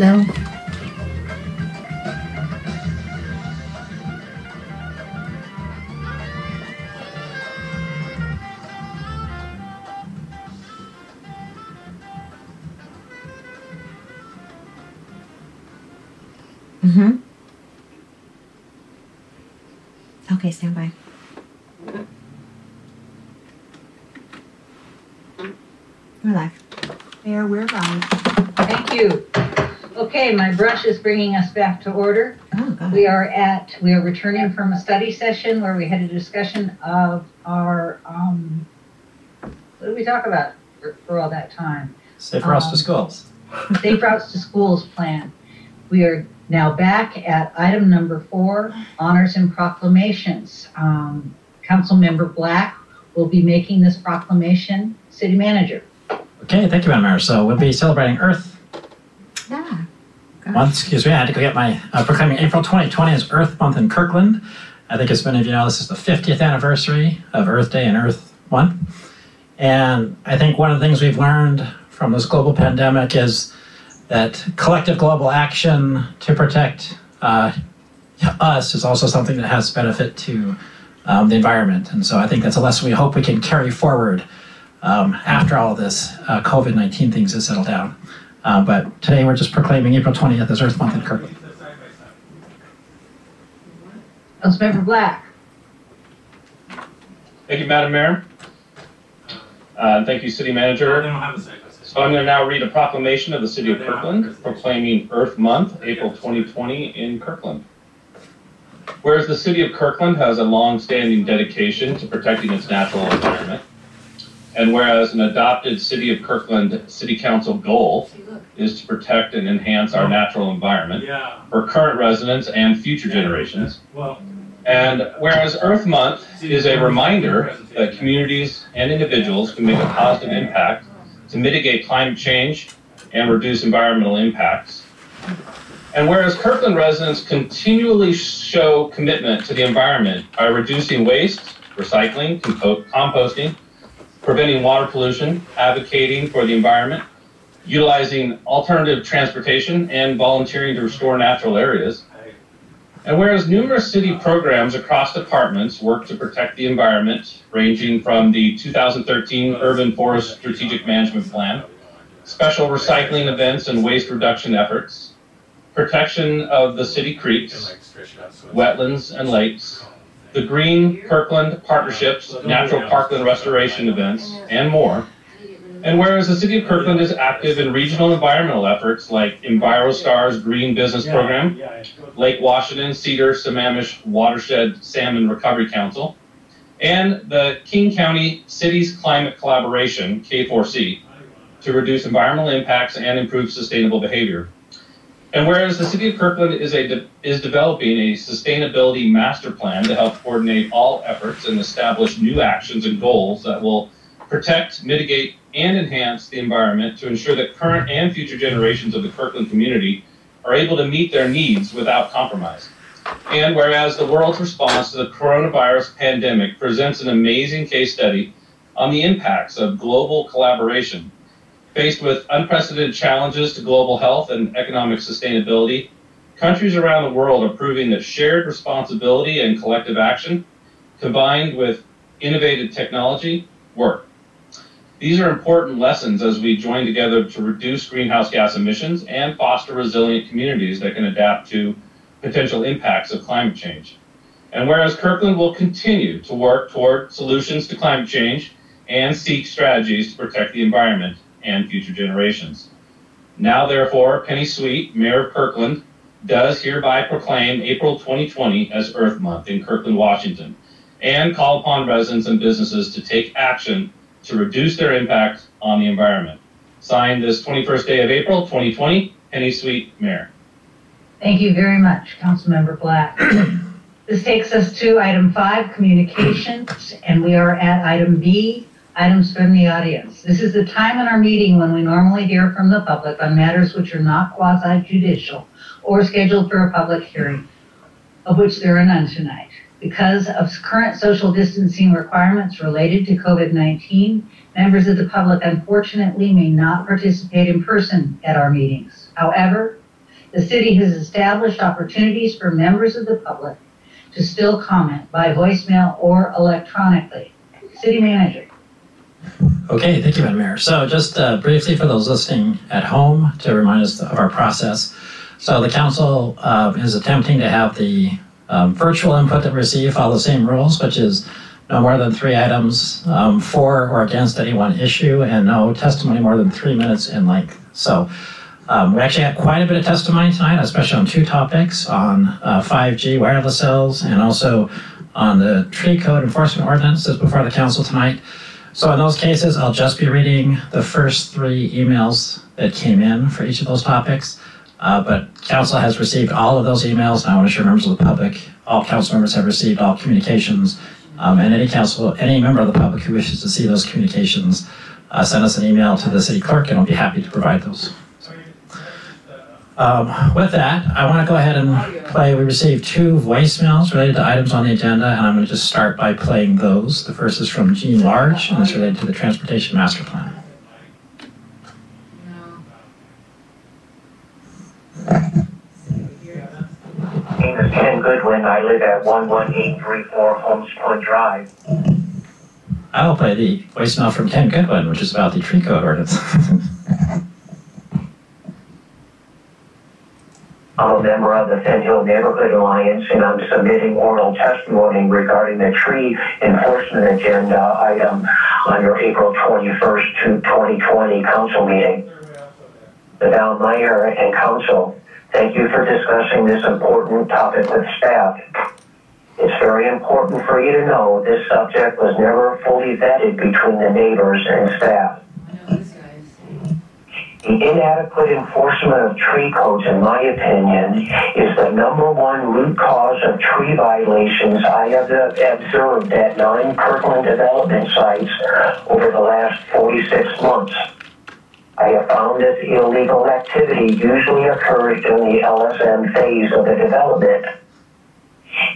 Hello. Mm-hmm. Okay, stand by. We're live. Mayor, we're live. Thank you. Okay, my brush is bringing us back to order. Oh, We are at, we are returning from a study session where we had a discussion of our, um, what did we talk about for, for all that time? Safe routes to Um, schools. Safe Routes to Schools plan. We are now back at item number four, honors and proclamations. Um, Councilmember Black will be making this proclamation, city manager. Okay, thank you, Madam Mayor. So we'll be celebrating Earth Ah, Excuse me, I had to go get my uh, proclaiming April 2020 as Earth Month in Kirkland. I think as many of you know, this is the 50th anniversary of Earth Day and Earth Month. And I think one of the things we've learned from this global pandemic is that collective global action to protect uh, us is also something that has benefit to um, the environment. And so I think that's a lesson we hope we can carry forward um, after all of this uh, COVID 19 things have settled down. Uh, but today we're just proclaiming April 20th as Earth Month in Kirkland. Councilmember Black. Thank you, Madam Mayor. Uh, and thank you, City Manager. So I'm going to now read a proclamation of the City of Kirkland proclaiming Earth Month, April 2020 in Kirkland. Whereas the City of Kirkland has a long-standing dedication to protecting its natural environment, and whereas an adopted City of Kirkland City Council goal is to protect and enhance our natural environment Yeah, for current residents and future generations, well, and whereas Earth Month is a reminder that communities and individuals can make a positive impact to mitigate climate change and reduce environmental impacts. And whereas Kirkland residents continually show commitment to the environment by reducing waste, recycling, compo- composting, preventing water pollution, advocating for the environment, utilizing alternative transportation, and volunteering to restore natural areas, and whereas numerous city programs across departments work to protect the environment, ranging from the 2013 Urban Forest Strategic Management Plan, special recycling events and waste reduction efforts, protection of the city creeks, wetlands, and lakes, the Green Kirkland Partnerships, Natural Parkland Restoration events, and more. And whereas the city of Kirkland is active in regional environmental efforts like EnviroStar's Green Business Program, Lake Washington Cedar Sammamish Watershed Salmon Recovery Council, and the King County Cities Climate Collaboration, K4C, to reduce environmental impacts and improve sustainable behavior. And whereas the City of Kirkland is, a de- is developing a sustainability master plan to help coordinate all efforts and establish new actions and goals that will protect, mitigate, and enhance the environment to ensure that current and future generations of the Kirkland community are able to meet their needs without compromise. And whereas the world's response to the coronavirus pandemic presents an amazing case study on the impacts of global collaboration, faced with unprecedented challenges to global health and economic sustainability, countries around the world are proving that shared responsibility and collective action, combined with innovative technology, work. These are important lessons as we join together to reduce greenhouse gas emissions and foster resilient communities that can adapt to potential impacts of climate change. And whereas Kirkland will continue to work toward solutions to climate change and seek strategies to protect the environment and future generations. Now, therefore, Penny Sweet, Mayor of Kirkland, does hereby proclaim April 2020 as Earth Month in Kirkland, Washington, and call upon residents and businesses to take action to reduce their impact on the environment. Signed this 21st day of April 2020, Penny Sweet, Mayor. Thank you very much, Councilmember Black. This takes us to item five, communications, and we are at item B, items from the audience. This is the time in our meeting when we normally hear from the public on matters which are not quasi judicial or scheduled for a public hearing, of which there are none tonight. Because of current social distancing requirements related to COVID-19, members of the public unfortunately may not participate in person at our meetings. However, the city has established opportunities for members of the public to still comment by voicemail or electronically. City manager. Okay, thank you, Madam Mayor. So just uh, briefly for those listening at home to remind us of our process. So the council uh, is attempting to have the um, virtual input that we receive follow the same rules, which is no more than three items um, for or against any one issue and no testimony more than three minutes in length. So um, we actually had quite a bit of testimony tonight, especially on two topics, on uh, 5G wireless cells and also on the tree code enforcement ordinances before the council tonight. So in those cases, I'll just be reading the first three emails that came in for each of those topics. Uh, but council has received all of those emails, and I want to assure members of the public, all council members have received all communications. Um, and any council, any member of the public who wishes to see those communications, uh, send us an email to the city clerk, and I'll be happy to provide those. Um, with that, I want to go ahead and play. We received two voicemails related to items on the agenda, and I'm going to just start by playing those. The first is from Jean Large, and it's related to the Transportation Master Plan. Name is Ken Goodwin. I live at 11834 Homespun Drive. I will play the voicemail from Ken Goodwin, which is about the tree code ordinance. I'm a member of the Finn Hill Neighborhood Alliance, and I'm submitting oral testimony regarding the tree enforcement agenda item on your April 21st to 2020 council meeting. The Madam Mayor and council, thank you for discussing this important topic with staff. It's very important for you to know this subject was never fully vetted between the neighbors and staff. The inadequate enforcement of tree codes, in my opinion, is the number one root cause of tree violations I have observed at nine Kirkland development sites over the last 46 months. I have found this illegal activity usually occurs during the LSM phase of the development.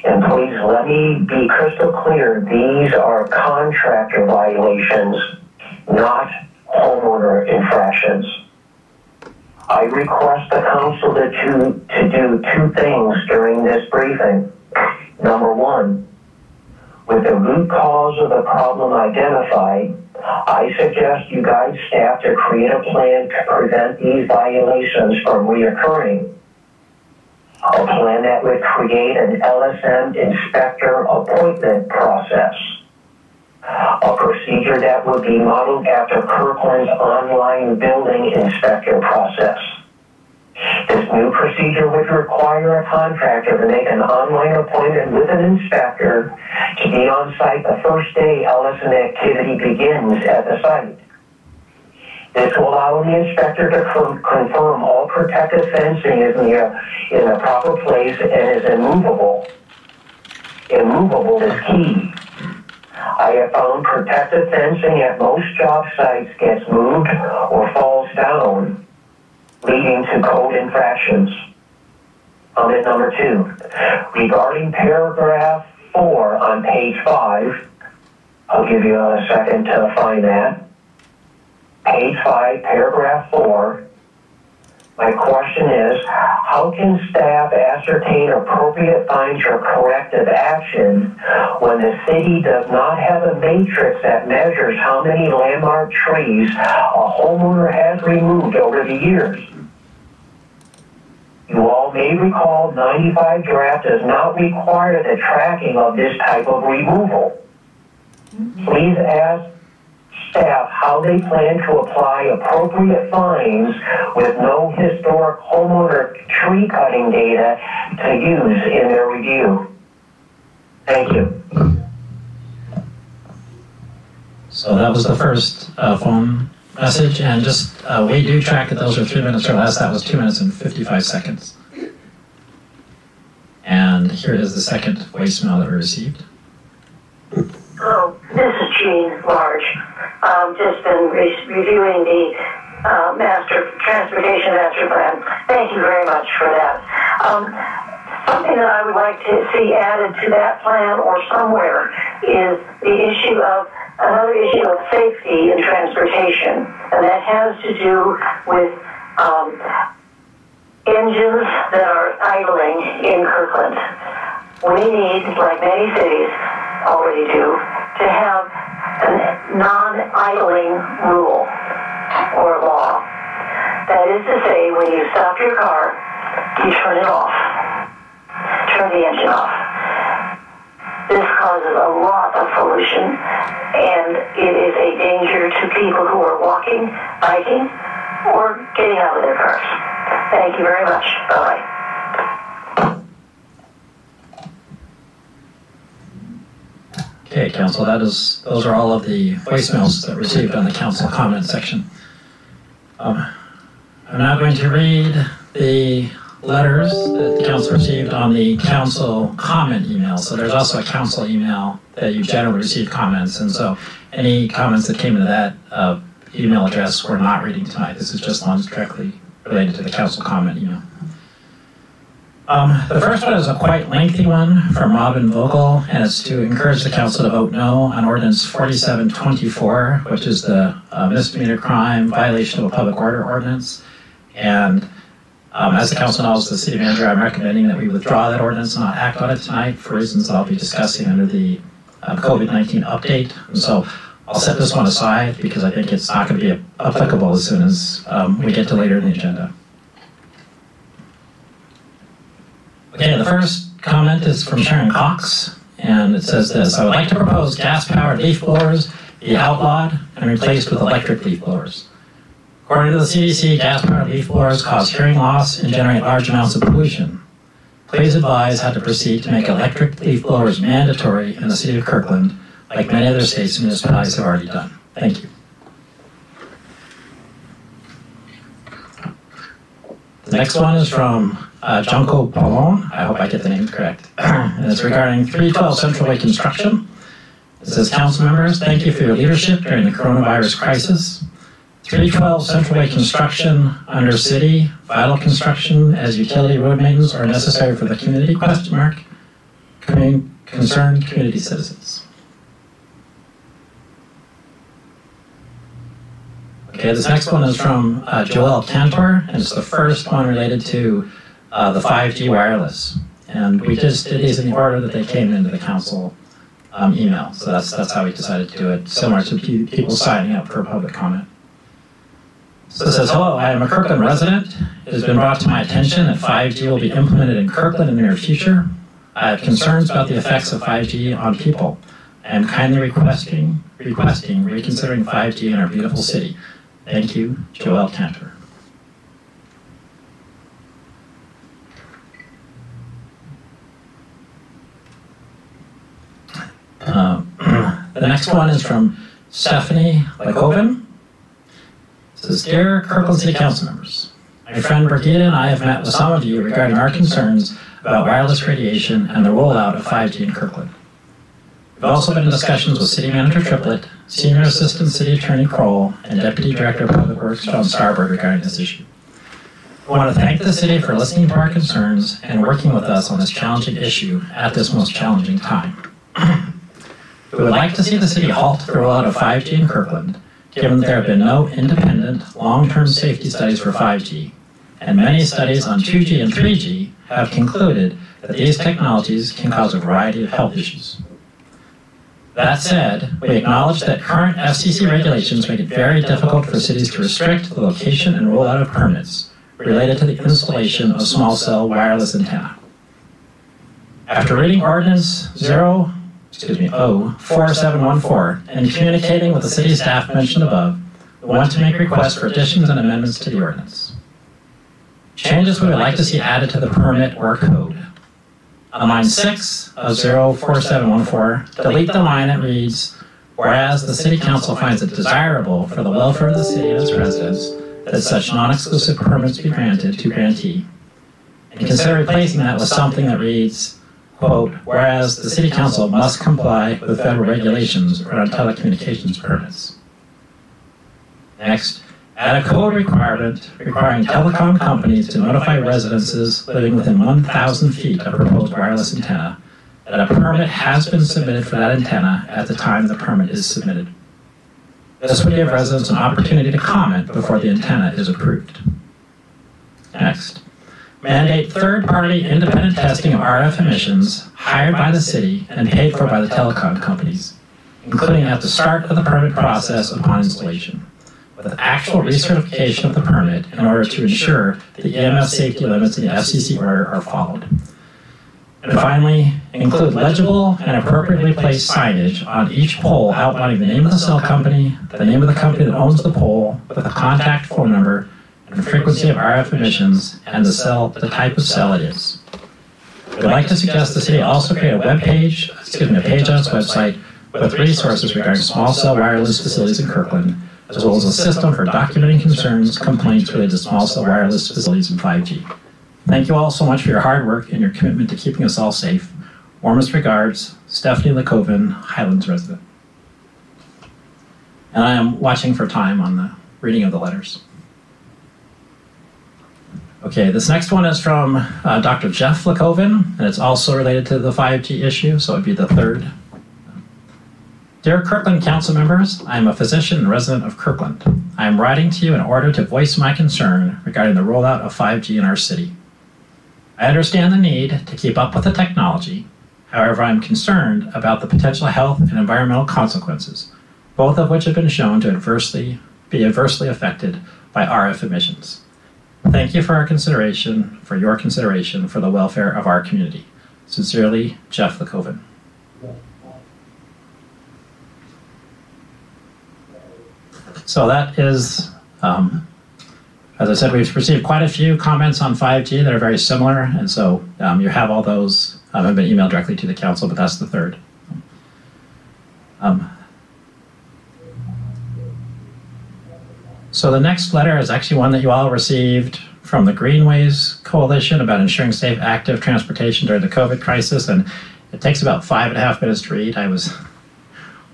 And please let me be crystal clear, these are contractor violations, not homeowner infractions. I request the council to, to, to do two things during this briefing. Number one, with the root cause of the problem identified, I suggest you guide staff to create a plan to prevent these violations from reoccurring. A plan that would create an LSM inspector appointment process a procedure that would be modeled after Kirkland's online building inspector process. This new procedure would require a contractor to make an online appointment with an inspector to be on site the first day LSM activity begins at the site. This will allow the inspector to confirm all protective fencing is in the, in the proper place and is immovable. Immovable is key. I have found protective fencing at most job sites gets moved or falls down, leading to code infractions. Comment number two, regarding paragraph four on page five, I'll give you a second to find that. Page five, paragraph four, my question is, how can staff ascertain appropriate fines or corrective action when the city does not have a matrix that measures how many landmark trees a homeowner has removed over the years? You all may recall 95 draft does not require the tracking of this type of removal. Please ask staff how they plan to apply appropriate fines with no historic homeowner tree cutting data to use in their review. Thank you. So that was the first uh, phone message, and just uh, we do track that those are three minutes or less. That was two minutes and 55 seconds. And here is the second voicemail that we received. Oh, this is Jean Large. Um, just been re- reviewing the uh, master transportation master plan. Thank you very much for that. Um, something that I would like to see added to that plan or somewhere is the issue of another issue of safety in transportation, and that has to do with um, engines that are idling in Kirkland. We need, like many cities already do, to have a non-idling rule or law. That is to say, when you stop your car, you turn it off. Turn the engine off. This causes a lot of pollution and it is a danger to people who are walking, biking, or getting out of their cars. Thank you very much. Bye-bye. Okay, council, that is, those are all of the voicemails that received on the council comment section. Um, I'm now going to read the letters that the council received on the council comment email. So there's also a council email that you generally receive comments, and so any comments that came into that uh, email address we're not reading tonight. This is just ones directly related to the council comment email. Um, the first one is a quite lengthy one from Robin Vogel, and it's to encourage the council to vote no on ordinance 4724, which is the uh, misdemeanor crime violation of a public order ordinance. And um, as the council knows, the city manager, I'm recommending that we withdraw that ordinance and not act on it tonight for reasons that I'll be discussing under the uh, COVID-19 update. And so I'll set this one aside because I think it's not going to be applicable as soon as um, we get to later in the agenda. Okay, the first comment is from Sharon Cox, and it says this I would like to propose gas powered leaf blowers be outlawed and replaced with electric leaf blowers. According to the CDC, gas powered leaf blowers cause hearing loss and generate large amounts of pollution. Please advise how to proceed to make electric leaf blowers mandatory in the city of Kirkland, like many other states and municipalities have already done. Thank you. The next one is from uh, Junko Pallon. I hope I get the name correct. and it's regarding 312 Central Way construction. It says, Council members, thank you for your leadership during the coronavirus crisis. 312 Central Way construction under city, vital construction as utility road maintenance are necessary for the community, question mark, commun- concerned community citizens. Okay, this next one is from uh, Joel Cantor, and it's the first one related to uh, the 5G wireless. And we just did these in the order that they came into the council um, email. So that's, that's how we decided to do it, similar to pe- people signing up for public comment. So it says, hello, I am a Kirkland resident. It has been brought to my attention that 5G will be implemented in Kirkland in the near future. I have concerns about the effects of 5G on people. I am kindly requesting, requesting reconsidering 5G in our beautiful city. Thank you, Joel Cantor. Um, the next one is from Stephanie LeCoven. Says, Dear Kirkland City Council members, my friend Brigitte and I have met with some of you regarding our concerns about wireless radiation and the rollout of 5G in Kirkland. We've also been in discussions with City Manager Triplett, Senior Assistant City Attorney Kroll, and Deputy Director of Public Works John Starboard regarding this issue. I want to thank the city for listening to our concerns and working with us on this challenging issue at this most challenging time. we would like to see the city halt the rollout of 5G in Kirkland, given that there have been no independent, long-term safety studies for 5G, and many studies on 2G and 3G have concluded that these technologies can cause a variety of health issues. That said, we acknowledge that current FCC regulations make it very difficult for cities to restrict the location and rollout of permits related to the installation of small cell wireless antenna. After reading ordinance 0, excuse me, 04714 and communicating with the city staff mentioned above, we want to make requests for additions and amendments to the ordinance. Changes we would like to see added to the permit or code. On line 6 of 04714, delete the line that reads, Whereas the City Council finds it desirable for the welfare of the city and its residents that such non-exclusive permits be granted to grantee. And consider replacing that with something that reads, quote, Whereas the City Council must comply with federal regulations around telecommunications permits. Next, add a code requirement requiring telecom companies to notify residences living within 1,000 feet of proposed wireless antenna that a permit has been submitted for that antenna at the time the permit is submitted. This would give residents an opportunity to comment before the antenna is approved. Next, mandate third-party independent testing of RF emissions hired by the city and paid for by the telecom companies, including at the start of the permit process upon installation, with actual recertification of the permit in order to ensure the EMF safety limits in the FCC order are followed. And finally, include legible and appropriately placed signage on each pole outlining the name of the cell company, the name of the company that owns the pole, with a contact phone number, and frequency of RF emissions, and the cell, the type of cell it is. We'd like to suggest the city also create a web page, excuse me, a page on its website with resources regarding small cell wireless facilities in Kirkland, as well as a system for documenting concerns, complaints related to small cell wireless facilities and 5G. Thank you all so much for your hard work and your commitment to keeping us all safe. Warmest regards, Stephanie LeCoven, Highlands resident. And I am watching for time on the reading of the letters. Okay, this next one is from uh, Dr. Jeff LeCoven, and it's also related to the 5G issue, so it'd be the third. Dear Kirkland Council members, I am a physician and resident of Kirkland. I am writing to you in order to voice my concern regarding the rollout of 5G in our city. I understand the need to keep up with the technology. However, I'm concerned about the potential health and environmental consequences, both of which have been shown to adversely be adversely affected by RF emissions. Thank you for our consideration, for your consideration for the welfare of our community. Sincerely, Jeff LeCoven. So that is, um, as I said, we've received quite a few comments on 5G that are very similar, and so um, you have all those um, have been emailed directly to the council, but that's the third. Um, so the next letter is actually one that you all received from the Greenways Coalition about ensuring safe, active transportation during the COVID crisis, and it takes about five and a half minutes to read. I was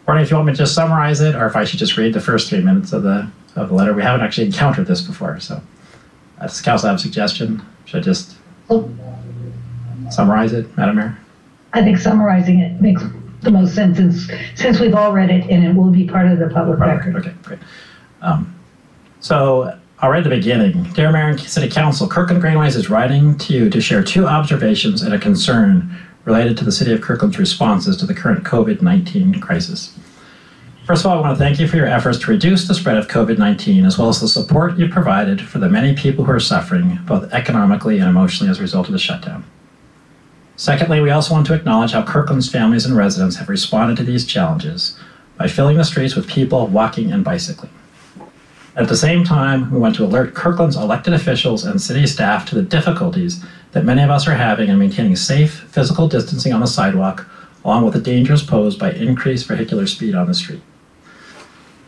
wondering if you want me to just summarize it, or if I should just read the first three minutes of the of the letter. We haven't actually encountered this before, so that's council have a suggestion. Should I just summarize it, Madam Mayor? I think summarizing it makes the most sense since, since we've all read it and it will be part of the public record. Okay, great. Um, so I'll read the beginning. Dear Mayor and City Council, Kirkland Greenways is writing to you to share two observations and a concern related to the City of Kirkland's responses to the current COVID-19 crisis. First of all, I want to thank you for your efforts to reduce the spread of COVID 19, as well as the support you've provided for the many people who are suffering, both economically and emotionally, as a result of the shutdown. Secondly, we also want to acknowledge how Kirkland's families and residents have responded to these challenges by filling the streets with people walking and bicycling. At the same time, we want to alert Kirkland's elected officials and city staff to the difficulties that many of us are having in maintaining safe physical distancing on the sidewalk, along with the dangers posed by increased vehicular speed on the street.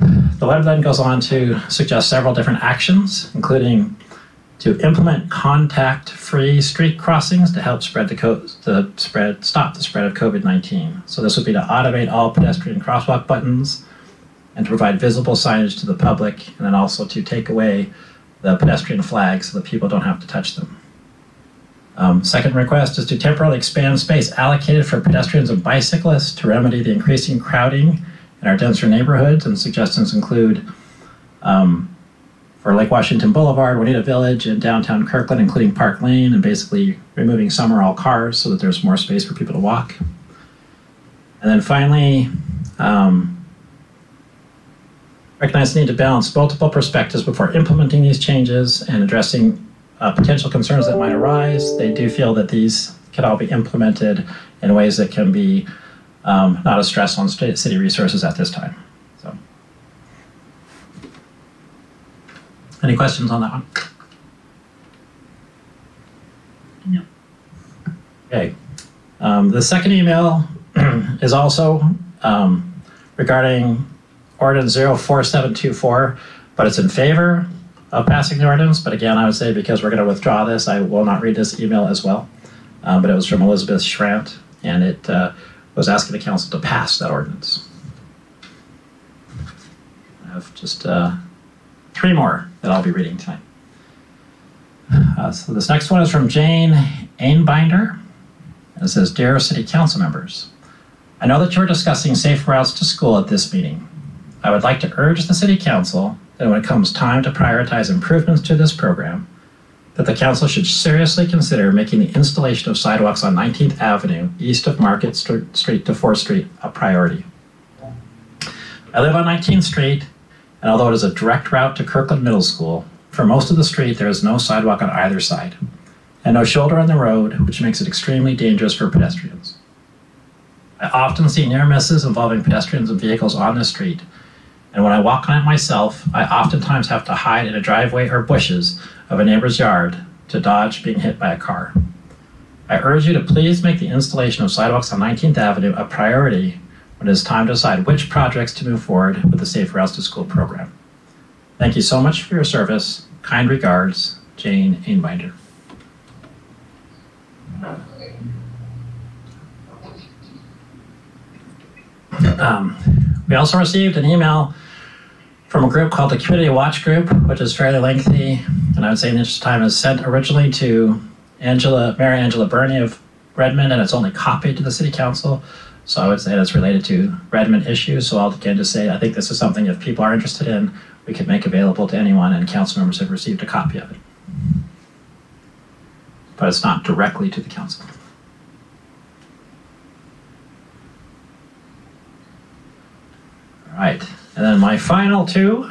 The letter then goes on to suggest several different actions, including to implement contact-free street crossings to help spread the co- to spread stop the spread of COVID-19. So this would be to automate all pedestrian crosswalk buttons and to provide visible signage to the public, and then also to take away the pedestrian flags so that people don't have to touch them. Um, second request is to temporarily expand space allocated for pedestrians and bicyclists to remedy the increasing crowding in our denser neighborhoods, and suggestions include um, for Lake Washington Boulevard, Juanita Village, and downtown Kirkland, including Park Lane, and basically removing some or all cars so that there's more space for people to walk. And then finally, um, recognize the need to balance multiple perspectives before implementing these changes and addressing uh, potential concerns that might arise. They do feel that these can all be implemented in ways that can be um, not a stress on state, city resources at this time. So, any questions on that one? No. Okay. Um, the second email is also um, regarding ordinance 04724, but it's in favor of passing the ordinance. But again, I would say because we're going to withdraw this, I will not read this email as well. Um, but it was from Elizabeth Schrant, and it uh, was asking the council to pass that ordinance. I have just uh, three more that I'll be reading tonight. Uh, so this next one is from Jane Ainbinder. It says, Dear City Council members, I know that you're discussing safe routes to school at this meeting. I would like to urge the City Council that when it comes time to prioritize improvements to this program, that the council should seriously consider making the installation of sidewalks on 19th Avenue east of Market Street to 4th Street a priority. I live on 19th Street, and although it is a direct route to Kirkland Middle School, for most of the street there is no sidewalk on either side, and no shoulder on the road, which makes it extremely dangerous for pedestrians. I often see near misses involving pedestrians and vehicles on this street, and when I walk on it myself, I oftentimes have to hide in a driveway or bushes of a neighbor's yard to dodge being hit by a car. I urge you to please make the installation of sidewalks on 19th Avenue a priority when it is time to decide which projects to move forward with the Safe Routes to School program. Thank you so much for your service. Kind regards, Jane Ainbinder. Um, we also received an email from a group called the Community Watch Group, which is fairly lengthy, and I would say of time is sent originally to Angela, Mary Angela Birney of Redmond, and it's only copied to the City Council. So I would say that's related to Redmond issues. So I'll again just say I think this is something if people are interested in, we could make available to anyone, and council members have received a copy of it. But it's not directly to the council. Right, and then my final two.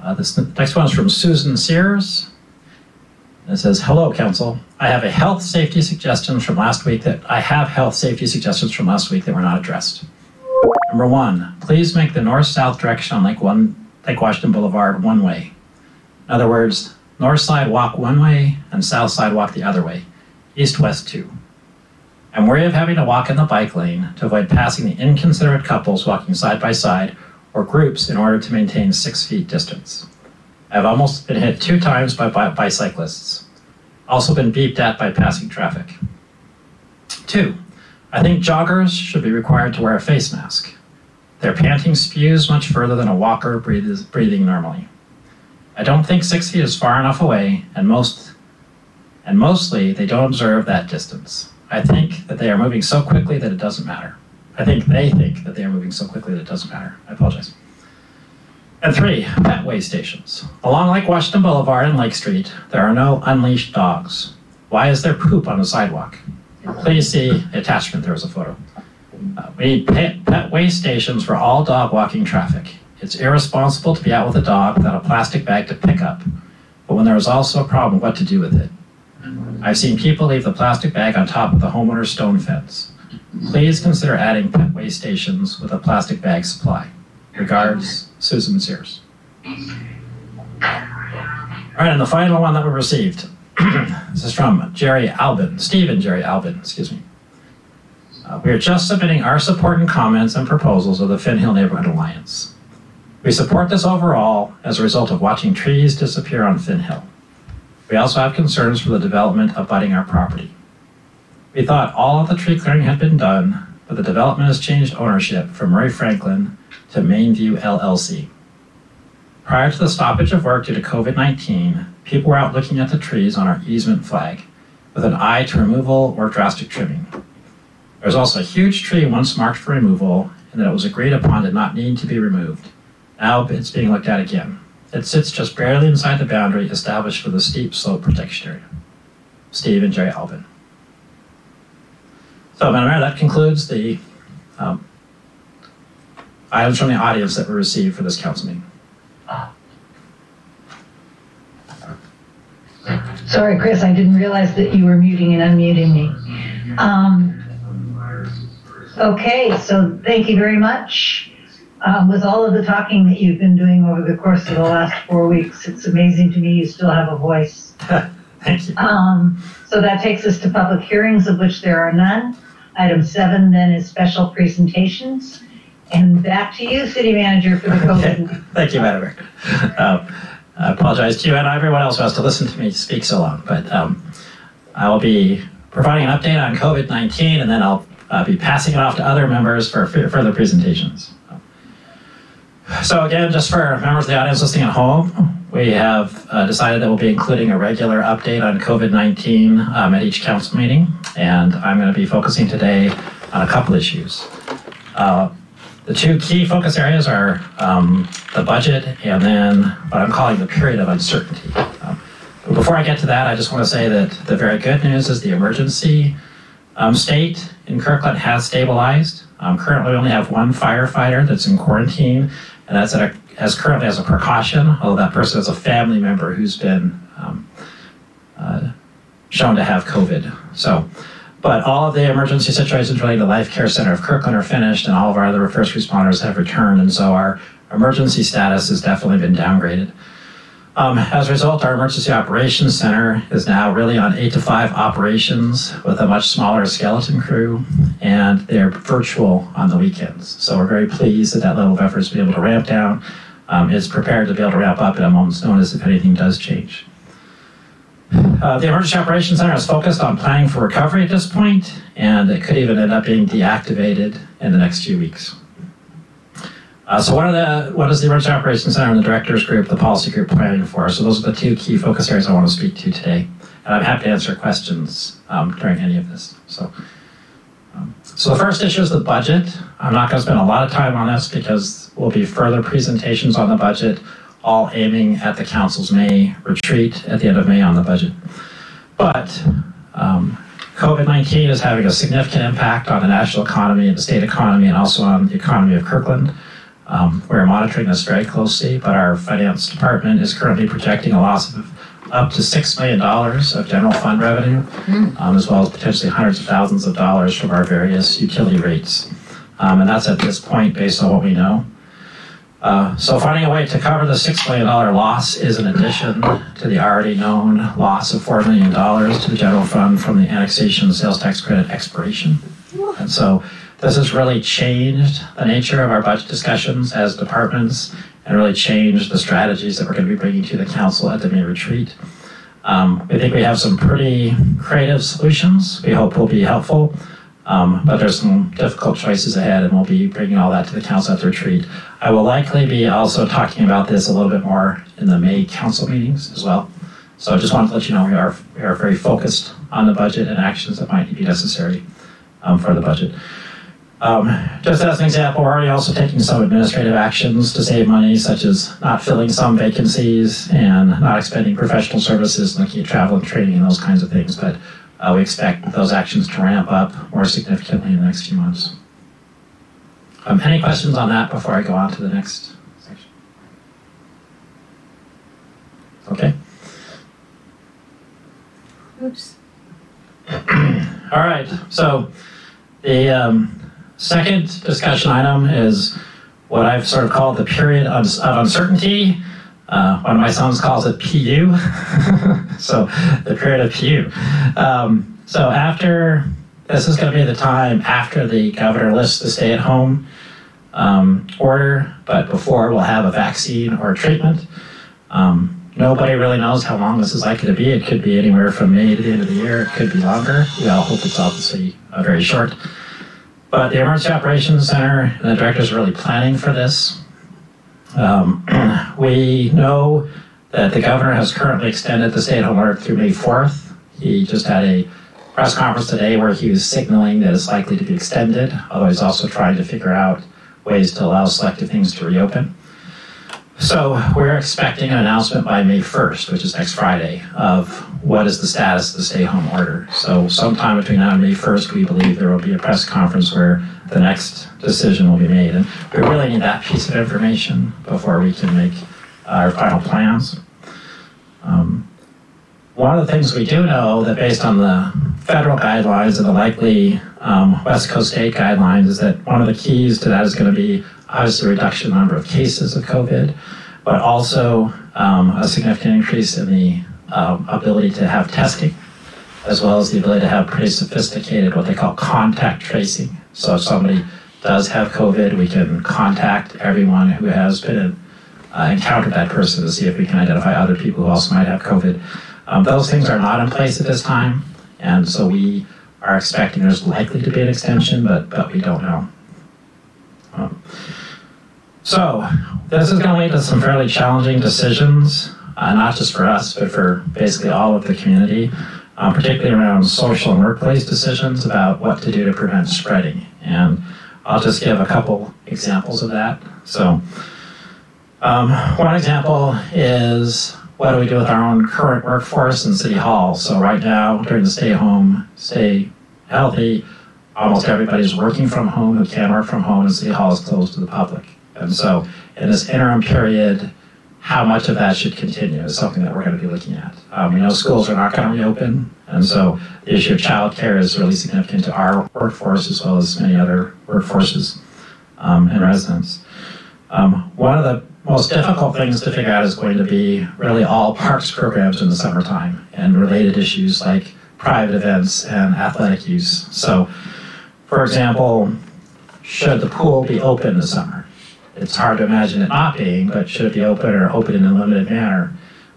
Uh, this next one is from Susan Sears. It says, "Hello, council. I have a health safety suggestions from last week that I have health safety suggestions from last week that were not addressed. Number one, please make the north-south direction on Lake One Lake Washington Boulevard one way. In other words, north side walk one way and south side walk the other way, east-west two. I'm worried of having to walk in the bike lane to avoid passing the inconsiderate couples walking side by side or groups in order to maintain six feet distance. I've almost been hit two times by bi- bicyclists. Also been beeped at by passing traffic. Two, I think joggers should be required to wear a face mask. Their panting spews much further than a walker breathes, breathing normally. I don't think six feet is far enough away, and most and mostly they don't observe that distance. I think that they are moving so quickly that it doesn't matter. I think they think that they are moving so quickly that it doesn't matter. I apologize. And three, pet way stations. Along Lake Washington Boulevard and Lake Street, there are no unleashed dogs. Why is there poop on the sidewalk? Please see the attachment, there is a photo. Uh, we need pet, pet way stations for all dog walking traffic. It's irresponsible to be out with a dog without a plastic bag to pick up. But when there is also a problem, what to do with it? I've seen people leave the plastic bag on top of the homeowner's stone fence. Please consider adding pet way stations with a plastic bag supply. Regards, Susan Sears. All right, and the final one that we received. this is from Jerry Albin, Stephen Jerry Albin, excuse me. Uh, we are just submitting our support and comments and proposals of the Finn Hill Neighborhood Alliance. We support this overall as a result of watching trees disappear on Finn Hill. We also have concerns for the development abutting our property. We thought all of the tree clearing had been done, but the development has changed ownership from Murray Franklyn to Mainvue LLC. Prior to the stoppage of work due to COVID 19, people were out looking at the trees on our easement flag with an eye to removal or drastic trimming. There was also a huge tree once marked for removal, and that it was agreed upon did not need to be removed. Now it's being looked at again. It sits just barely inside the boundary established for the steep slope protection area. Steve and Jerry Albin. So, Madam Mayor, that concludes the um, items from the audience that were received for this council meeting. Sorry, Chris, I didn't realize that you were muting and unmuting me. Um, okay, so thank you very much. Um, with all of the talking that you've been doing over the course of the last four weeks, it's amazing to me you still have a voice. Thank you. Um, so that takes us to public hearings, of which there are none. Item seven then is special presentations. And back to you, city manager, for the Okay. Thank you, Madam Mayor. Um, I apologize to you and everyone else who has to listen to me speak so long, but um, I will be providing an update on COVID-19 and then I'll uh, be passing it off to other members for f- further presentations. So again, just for members of the audience listening at home, we have uh, decided that we'll be including a regular update on COVID-19 um, at each council meeting, and I'm going to be focusing today on a couple issues. Uh, the two key focus areas are um, the budget and then what I'm calling the period of uncertainty. Um, but before I get to that, I just want to say that the very good news is the emergency um, state in Kirkland has stabilized. Um, currently, we only have one firefighter that's in quarantine, and that's a, as currently as a precaution, although that person is a family member who's been um, uh, shown to have COVID. So, but all of the emergency situations related to Life Care Center of Kirkland are finished, and all of our other first responders have returned, and so our emergency status has definitely been downgraded. Um, as a result, our emergency operations center is now really on eight to five operations with a much smaller skeleton crew, and they're virtual on the weekends. So we're very pleased that that level of effort is to be able to ramp down. Um, is prepared to be able to ramp up at a moment's notice if anything does change. Uh, the Emergency Operations Center is focused on planning for recovery at this point, and it could even end up being deactivated in the next few weeks. Uh, so what are the what is the Emergency Operations Center and the Directors Group, the Policy Group planning for? So those are the two key focus areas I want to speak to today, and I'm happy to answer questions um, during any of this. So, um, so the first issue is the budget. I'm not going to spend a lot of time on this because we will be further presentations on the budget, all aiming at the Council's May retreat at the end of May on the budget. But um, COVID 19 is having a significant impact on the national economy and the state economy, and also on the economy of Kirkland. Um, we're monitoring this very closely, but our finance department is currently projecting a loss of up to $6 million of general fund revenue, um, as well as potentially hundreds of thousands of dollars from our various utility rates. Um, and that's at this point based on what we know. Uh, so finding a way to cover the $6 million loss is an addition to the already known loss of $4 million to the general fund from the annexation sales tax credit expiration. And so this has really changed the nature of our budget discussions as departments and really changed the strategies that we're going to be bringing to the council at the May retreat. Um, we think we have some pretty creative solutions. We hope will be helpful. Um, but there's some difficult choices ahead, and we'll be bringing all that to the council at the retreat. I will likely be also talking about this a little bit more in the May council meetings as well. So I just wanted to let you know we are, we are very focused on the budget and actions that might be necessary um, for the budget. Um, just as an example, we're already also taking some administrative actions to save money, such as not filling some vacancies and not expending professional services, looking at travel and training and those kinds of things. But uh, we expect those actions to ramp up more significantly in the next few months. Um, any questions on that before I go on to the next section? Okay. Oops. All right. So the um, second discussion item is what I've sort of called the period of uncertainty. Uh, one of my sons calls it PU. so the period of PU. Um, so after this is going to be the time after the governor lifts the stay-at-home um, order, but before we'll have a vaccine or a treatment. Um, nobody really knows how long this is likely to be. It could be anywhere from May to the end of the year. It could be longer. We all hope it's obviously uh, very short. But the Emergency Operations Center and the directors are really planning for this. Um, we know that the governor has currently extended the stay-at-home through May 4th. He just had a press conference today where he was signaling that it's likely to be extended, although he's also trying to figure out ways to allow selective things to reopen. So we're expecting an announcement by May 1st, which is next Friday, of what is the status of the stay-home order. So sometime between now and May 1st, we believe there will be a press conference where the next decision will be made. And we really need that piece of information before we can make our final plans. Um, one of the things we do know that based on the federal guidelines and the likely um, West Coast state guidelines is that one of the keys to that is going to be obviously reduction in the number of cases of COVID, but also um, a significant increase in the um, ability to have testing, as well as the ability to have pretty sophisticated what they call contact tracing. So if somebody does have COVID, we can contact everyone who has been uh, encountered that person to see if we can identify other people who also might have COVID. Um, those things are not in place at this time, and so we are expecting there's likely to be an extension, but but we don't know. Um, so this is going to lead to some fairly challenging decisions, uh, not just for us, but for basically all of the community, um, particularly around social and workplace decisions about what to do to prevent spreading. And I'll just give a couple examples of that. So, um, one example is what do we do with our own current workforce in City Hall? So, right now, during the stay home, stay healthy, almost everybody's working from home who can work from home, and City Hall is closed to the public. And so, in this interim period, how much of that should continue is something that we're going to be looking at. Um, we know schools are not going to reopen, and so the issue of childcare is really significant to our workforce as well as many other workforces um, and residents. Um, one of the most difficult things to figure out is going to be really all parks programs in the summertime and related issues like private events and athletic use. So, for example, should the pool be open in the summer? It's hard to imagine it not being, but should it be open or open in a limited manner?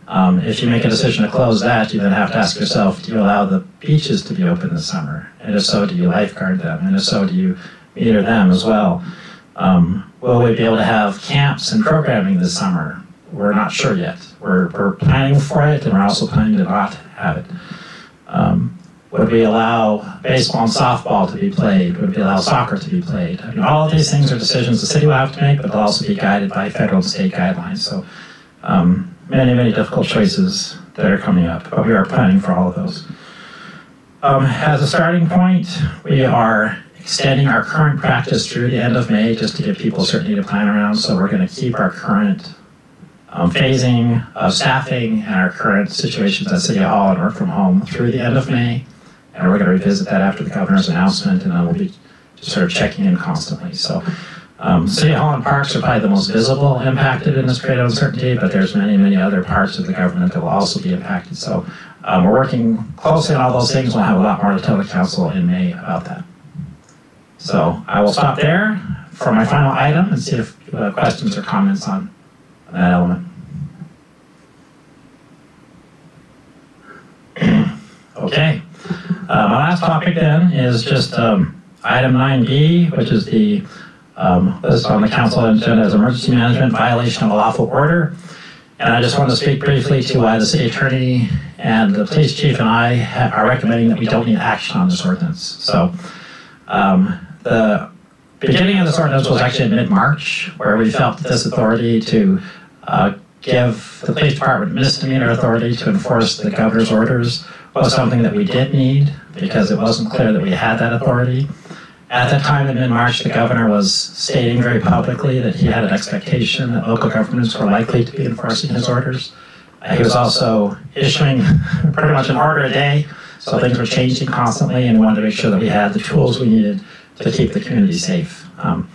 Um, if you make a decision to close that, you then have to ask yourself, do you allow the beaches to be open this summer? And if so, do you lifeguard them? And if so, do you meter them as well? Um, will we be able to have camps and programming this summer? We're not sure yet. We're, we're planning for it, and we're also planning to not have it. Um, would we allow baseball and softball to be played? Would we allow soccer to be played? I mean, all of these things are decisions the city will have to make, but they'll also be guided by federal and state guidelines. So, um, many, many difficult choices that are coming up, but we are planning for all of those. Um, as a starting point, we are extending our current practice through the end of May just to give people certainty to plan around. So, we're going to keep our current um, phasing of staffing and our current situations at City Hall and work from home through the end of May. And we're going to revisit that after the governor's announcement, and then we'll be sort of checking in constantly. So, um, City Hall and parks are probably the most visible impacted in this of uncertainty, but there's many, many other parts of the government that will also be impacted. So, um, we're working closely on all those things. We'll have a lot more to tell the council in May about that. So, I will stop there for my final item and see if have questions or comments on that element. okay. Uh, my last topic then is just um, item 9B, which is the um, list on the council agenda as emergency management violation of a lawful order. And I just want to speak briefly to why the city attorney and the police chief and I ha- are recommending that we don't need action on this ordinance. So um, the beginning of this ordinance was actually in mid-March, where we felt that this authority to uh, give the police department misdemeanor authority to enforce the governor's orders was something that we did need because it wasn't clear that we had that authority. At that time in mid-March, the governor was stating very publicly that he had an expectation that local governments were likely to be enforcing his orders. Uh, he was also issuing pretty much an order a day, so things were changing constantly, and we wanted to make sure that we had the tools we needed to keep the community safe. Um,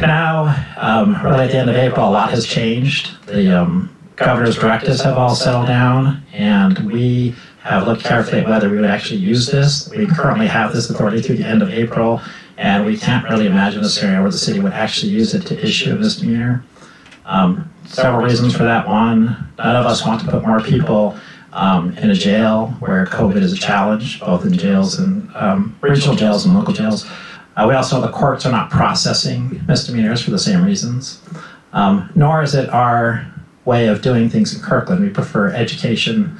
now, um, really at the end of April, a lot has changed. The um, governor's directives have all settled down, and we have looked carefully at whether we would actually use this. We currently have this authority through the end of April, and we can't really imagine a scenario where the city would actually use it to issue a misdemeanor. Um, several reasons for that. One, none of us want to put more people um, in a jail where COVID is a challenge, both in jails and um, regional jails and local jails. Uh, we also the courts are not processing misdemeanors for the same reasons. Um, nor is it our way of doing things in Kirkland. We prefer education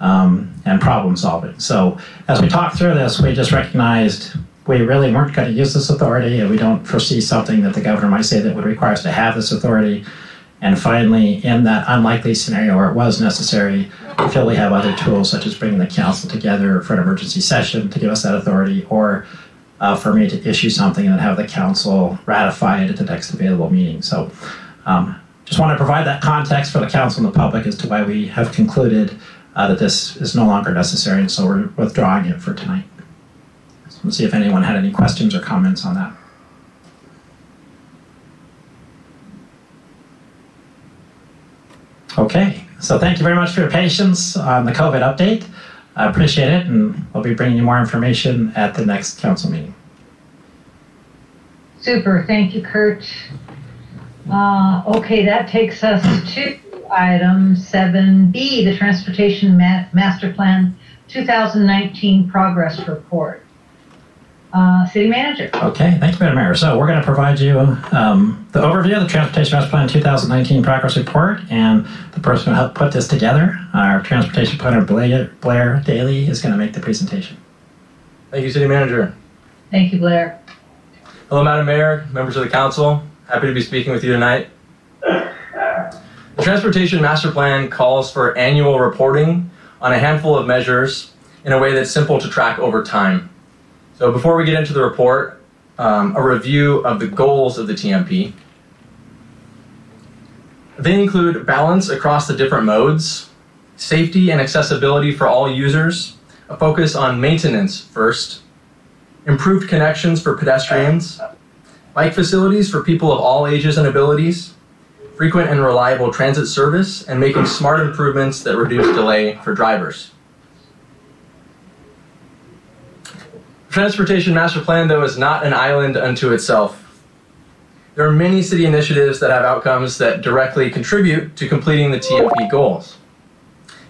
um, and problem solving. So as we talked through this, we just recognized we really weren't going to use this authority, and we don't foresee something that the governor might say that would require us to have this authority. And finally, in that unlikely scenario where it was necessary, we feel we have other tools such as bringing the council together for an emergency session to give us that authority, or uh, for me to issue something and have the council ratify it at the next available meeting. So um, just want to provide that context for the council and the public as to why we have concluded uh, that this is no longer necessary, and so we're withdrawing it for tonight. So we'll see if anyone had any questions or comments on that. Okay, so thank you very much for your patience on the COVID update. I appreciate it, and we'll be bringing you more information at the next council meeting. Super, thank you, Kurt. Uh, okay, that takes us to item 7B, the Transportation Ma- Master Plan 2019 Progress Report. Uh, City Manager. Okay, thank you, Madam Mayor. So we're going to provide you um, the overview of the Transportation Master Plan 2019 Progress Report, and the person who helped put this together, our Transportation Planner Blair, Blair Daly, is going to make the presentation. Thank you, City Manager. Thank you, Blair. Hello, Madam Mayor, members of the council. Happy to be speaking with you tonight. The Transportation Master Plan calls for annual reporting on a handful of measures in a way that's simple to track over time. So before we get into the report, um, a review of the goals of the TMP. They include balance across the different modes, safety and accessibility for all users, a focus on maintenance first, improved connections for pedestrians, bike facilities for people of all ages and abilities, frequent and reliable transit service, and making smart improvements that reduce delay for drivers. Transportation Master Plan, though, is not an island unto itself. There are many city initiatives that have outcomes that directly contribute to completing the TMP goals.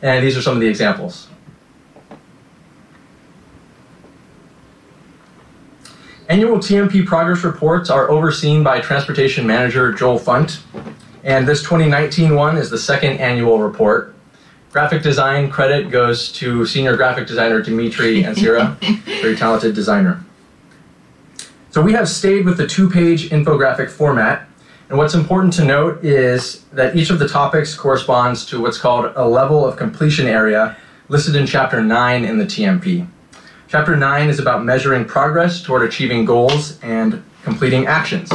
And these are some of the examples. Annual TMP progress reports are overseen by Transportation Manager Joel Pfundt, and this 2019 one is the second annual report. Graphic design credit goes to senior graphic designer Dimitri Ansira, very talented designer. So we have stayed with the two-page infographic format, and what's important to note is that each of the topics corresponds to what's called a level of completion area listed in Chapter 9 in the TMP. Chapter 9 is about measuring progress toward achieving goals and completing actions.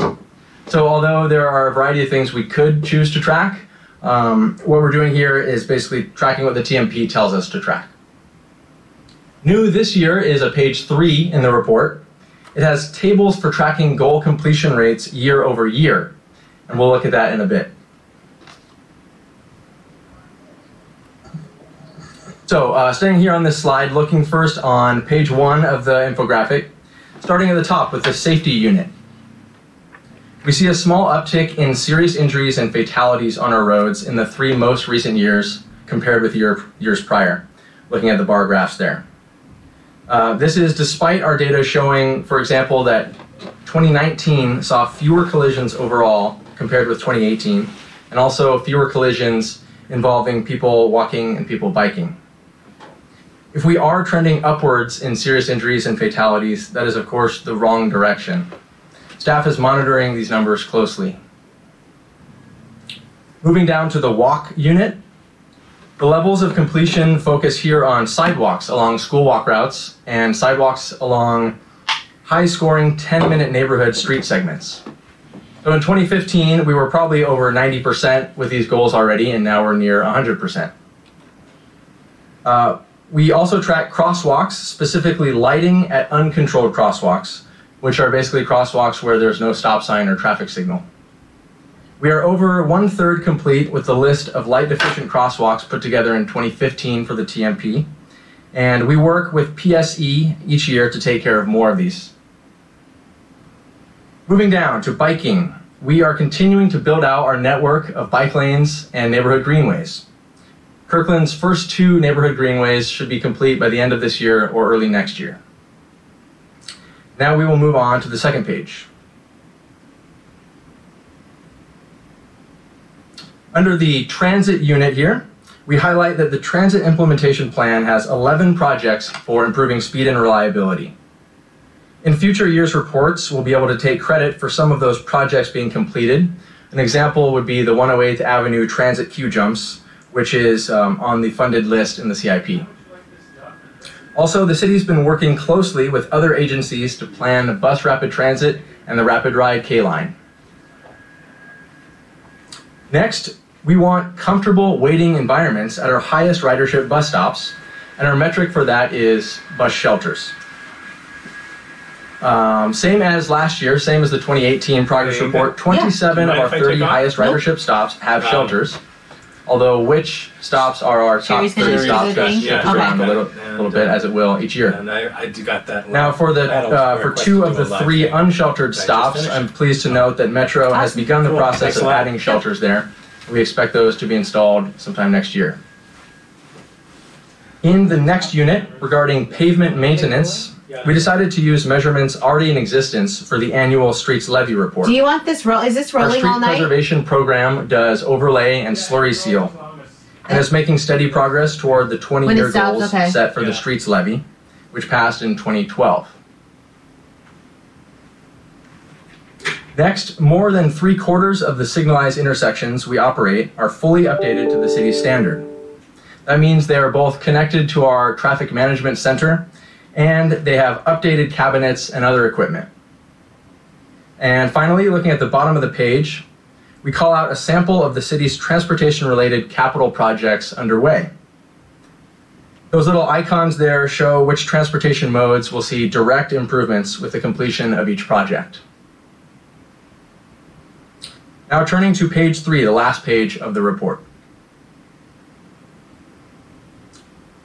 So, although there are a variety of things we could choose to track, um, what we're doing here is basically tracking what the TMP tells us to track. New this year is a page 3 in the report. It has tables for tracking goal completion rates year over year, and we'll look at that in a bit. So, uh, staying here on this slide, looking first on page one of the infographic, starting at the top with the safety unit. We see a small uptick in serious injuries and fatalities on our roads in the three most recent years compared with year, years prior, looking at the bar graphs there. Uh, this is despite our data showing, for example, that 2019 saw fewer collisions overall compared with 2018, and also fewer collisions involving people walking and people biking. If we are trending upwards in serious injuries and fatalities, that is, of course, the wrong direction. Staff is monitoring these numbers closely. Moving down to the walk unit, the levels of completion focus here on sidewalks along school walk routes and sidewalks along high scoring 10 minute neighborhood street segments. So in 2015, we were probably over 90% with these goals already, and now we're near 100%. Uh, we also track crosswalks, specifically lighting at uncontrolled crosswalks, which are basically crosswalks where there's no stop sign or traffic signal. We are over one third complete with the list of light deficient crosswalks put together in 2015 for the TMP, and we work with PSE each year to take care of more of these. Moving down to biking, we are continuing to build out our network of bike lanes and neighborhood greenways. Kirkland's first two neighborhood greenways should be complete by the end of this year or early next year. Now we will move on to the second page. Under the transit unit here, we highlight that the transit implementation plan has 11 projects for improving speed and reliability. In future years' reports, we'll be able to take credit for some of those projects being completed. An example would be the 108th Avenue transit queue jumps, which is um, on the funded list in the CIP. Also, the city's been working closely with other agencies to plan the bus rapid transit and the rapid ride K line. Next, we want comfortable waiting environments at our highest ridership bus stops, and our metric for that is bus shelters. Um, same as last year, same as the 2018 progress report, 27 Do of our mind if I 30 highest ridership stops have Um, shelters. Although which stops are our top Sherry's gonna 30 do stops the that thing? shift Okay. around a little, little bit as it will each year. And I, I do got that. Now, for the Adults uh, for requested two to of do the live three thing. unsheltered Did I just stops, finish? I'm pleased to note that Metro has begun the Cool. process Thanks of lot. adding shelters there. We expect those to be installed sometime next year. In the next unit, regarding pavement maintenance, we decided to use measurements already in existence for the annual streets levy report. Do you want this roll? Is this Our rolling street all night? preservation program does overlay and slurry seal, and is making steady progress toward the 20-year it stops, goals okay. set for Yeah. the streets levy, which passed in 2012. Next, more than three quarters of the signalized intersections we operate are fully updated to the city standard. That means they are both connected to our traffic management center and they have updated cabinets and other equipment. And finally, looking at the bottom of the page, we call out a sample of the city's transportation related capital projects underway. Those little icons there show which transportation modes will see direct improvements with the completion of each project. Now turning to page three, the last page of the report.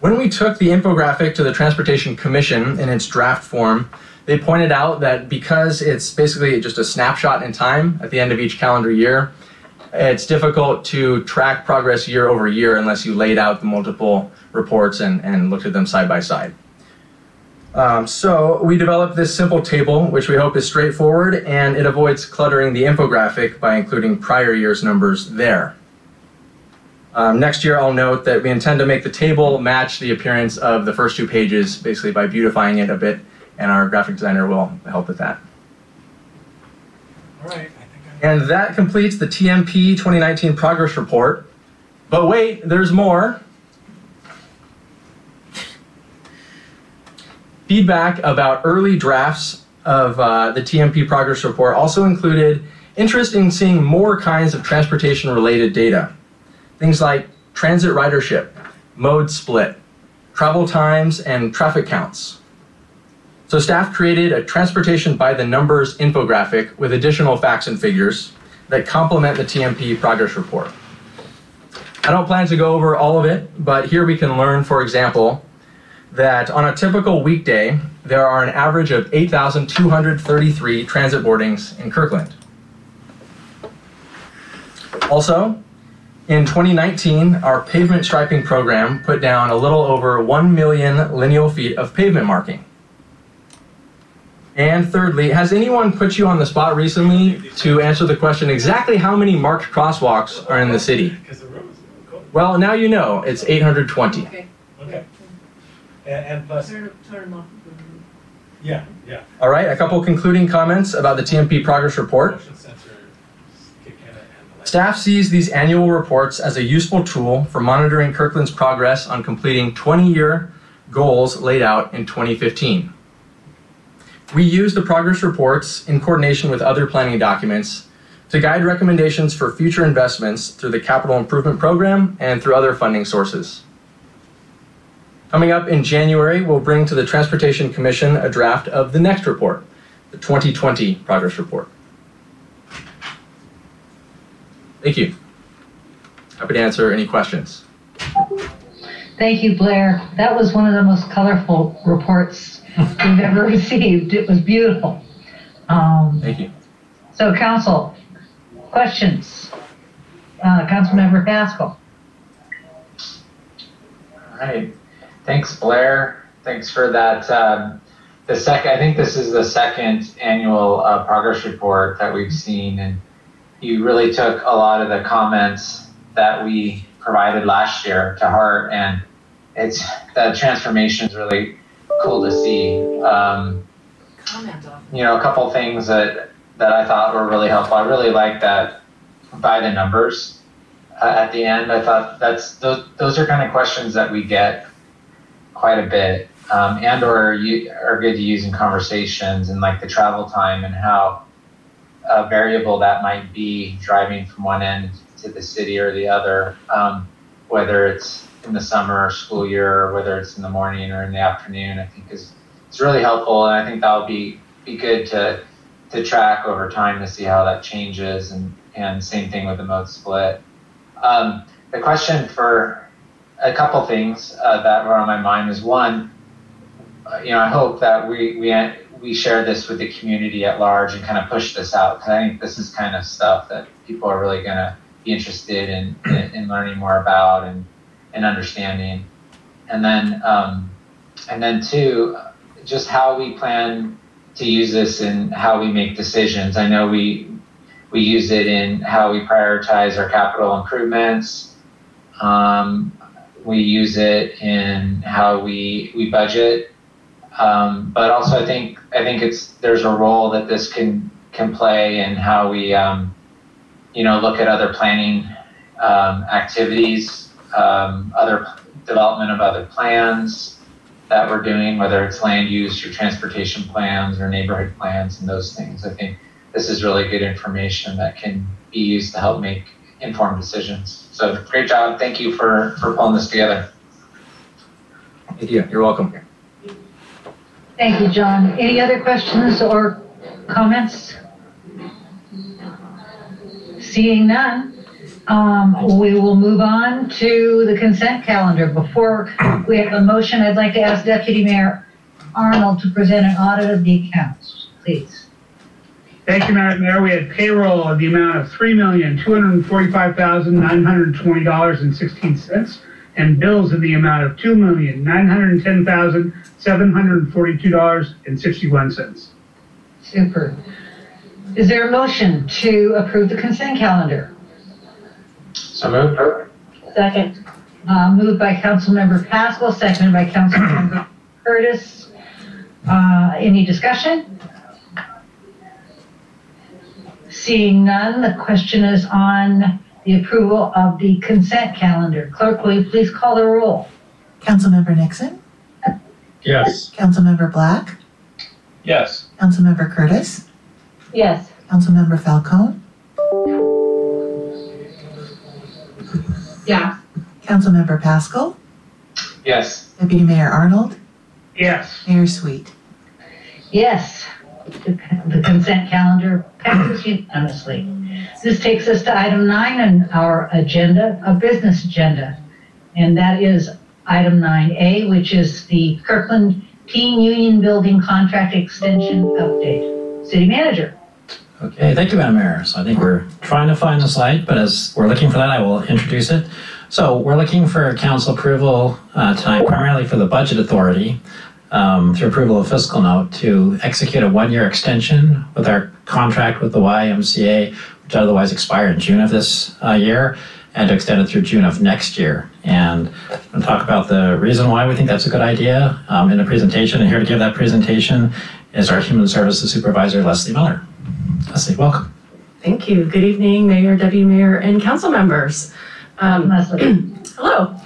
When we took the infographic to the Transportation Commission in its draft form, they pointed out that because it's basically just a snapshot in time at the end of each calendar year, it's difficult to track progress year over year unless you laid out the multiple reports and, and looked at them side by side. Um, so we developed this simple table, which we hope is straightforward, and it avoids cluttering the infographic by including prior year's numbers there. Um, next year, I'll note that we intend to make the table match the appearance of the first two pages, basically by beautifying it a bit, and our graphic designer will help with that. All right. And that completes the TMP 2019 progress report. But wait, there's more. Feedback about early drafts of uh, the TMP progress report also included interest in seeing more kinds of transportation related data. Things like transit ridership, mode split, travel times, and traffic counts. So staff created a transportation by the numbers infographic with additional facts and figures that complement the TMP progress report. I don't plan to go over all of it, but here we can learn, for example, that on a typical weekday, there are an average of 8,233 transit boardings in Kirkland. Also, in 2019, our pavement striping program put down a little over 1 million lineal feet of pavement marking. And thirdly, has anyone put you on the spot recently to answer the question exactly how many marked crosswalks are in the city? Well, now you know, it's 820. Okay. And, and plus, Turn, turn them off. yeah, yeah. All right, a couple concluding comments about the TMP progress report. Motion sensors kick in and the light. Staff sees these annual reports as a useful tool for monitoring Kirkland's progress on completing 20 year goals laid out in 2015. We use the progress reports in coordination with other planning documents to guide recommendations for future investments through the capital improvement program and through other funding sources. Coming up in January, we'll bring to the Transportation Commission a draft of the next report, the 2020 progress report. Thank you. Happy to answer any questions. Thank you, Blair. That was one of the most colorful reports we've ever received. It was beautiful. Um, Thank you. so council, questions? Uh, Councilmember Pascal. All right. Thanks, Blair. Thanks for that. Um, the second, I think this is the second annual uh, progress report that we've seen, and you really took a lot of the comments that we provided last year to heart, and it's the transformation is really cool to see. Um, you know, a couple things that that I thought were really helpful. I really like that by the numbers uh, at the end. I thought that's those those are kind of questions that we get quite a bit, um, and or you are good to use in conversations and like the travel time and how uh, variable that might be driving from one end to the city or the other, um, whether it's in the summer or school year or whether it's in the morning or in the afternoon. I think is it's really helpful, and I think that'll be be good to to track over time to see how that changes, and and same thing with the mode split. Um, the question for a couple things uh, that were on my mind is one, uh, you know, I hope that we we we share this with the community at large and kind of push this out because I think this is kind of stuff that people are really going to be interested in, in, in learning more about and and understanding, and then um, and then two, just how we plan to use this and how we make decisions. I know we we use it in how we prioritize our capital improvements. Um, we use it in how we we budget. Um, but also, I think I think it's there's a role that this can can play in how we, um, you know, look at other planning um, activities, um, other development of other plans that we're doing, whether it's land use or transportation plans or neighborhood plans and those things. I think this is really good information that can be used to help make informed decisions. So great job. Thank you for, for pulling this together. Thank you. You're welcome. Thank you, Jon. Any other questions or comments? Seeing none, um, we will move on to the consent calendar. Before we have a motion, I'd like to ask Deputy Mayor Arnold to present an audit of the accounts, please. Thank you, Madam Mayor. We had payroll of the amount of three million, two hundred and forty-five thousand, nine hundred and twenty dollars and sixteen cents, and bills in the amount of two million, nine hundred and ten thousand, seven hundred and forty-two dollars and sixty-one cents. Super. Is there a motion to approve the consent calendar? So moved. Second. Uh, moved by Councilmember Pascal, seconded by Councilmember Curtis. Uh, any discussion? Seeing none, the question is on the approval of the consent calendar. Clerk, will you please call the roll? Councilmember Nixon, Yes. Councilmember Black, Yes. Councilmember Curtis, Yes. Councilmember Falcone, Yeah. Councilmember Pascal, Yes. Deputy Mayor Arnold, Yes. Mayor Sweet. Yes, the consent calendar passes unanimously. This takes us to item nine on our agenda, a business agenda. And that is item nine A, which is the Kirkland Teen Union Building Contract Extension Update. City Manager. Okay, thank you, Madam Mayor. So I think we're trying to find the slide, but as we're looking for that, I will introduce it. So we're looking for council approval uh, tonight primarily for the Budget Authority um, through approval of fiscal note to execute a one-year extension with our contract with the YMCA, which otherwise expired in June of this uh, year, and to extend it through June of next year. And I'm going to talk about the reason why we think that's a good idea um, in the presentation. And here to give that presentation is our Human Services Supervisor, Leslie Miller. Leslie, welcome. Thank you. Good evening, Mayor, Deputy Mayor, and council members. Um, Leslie. hello.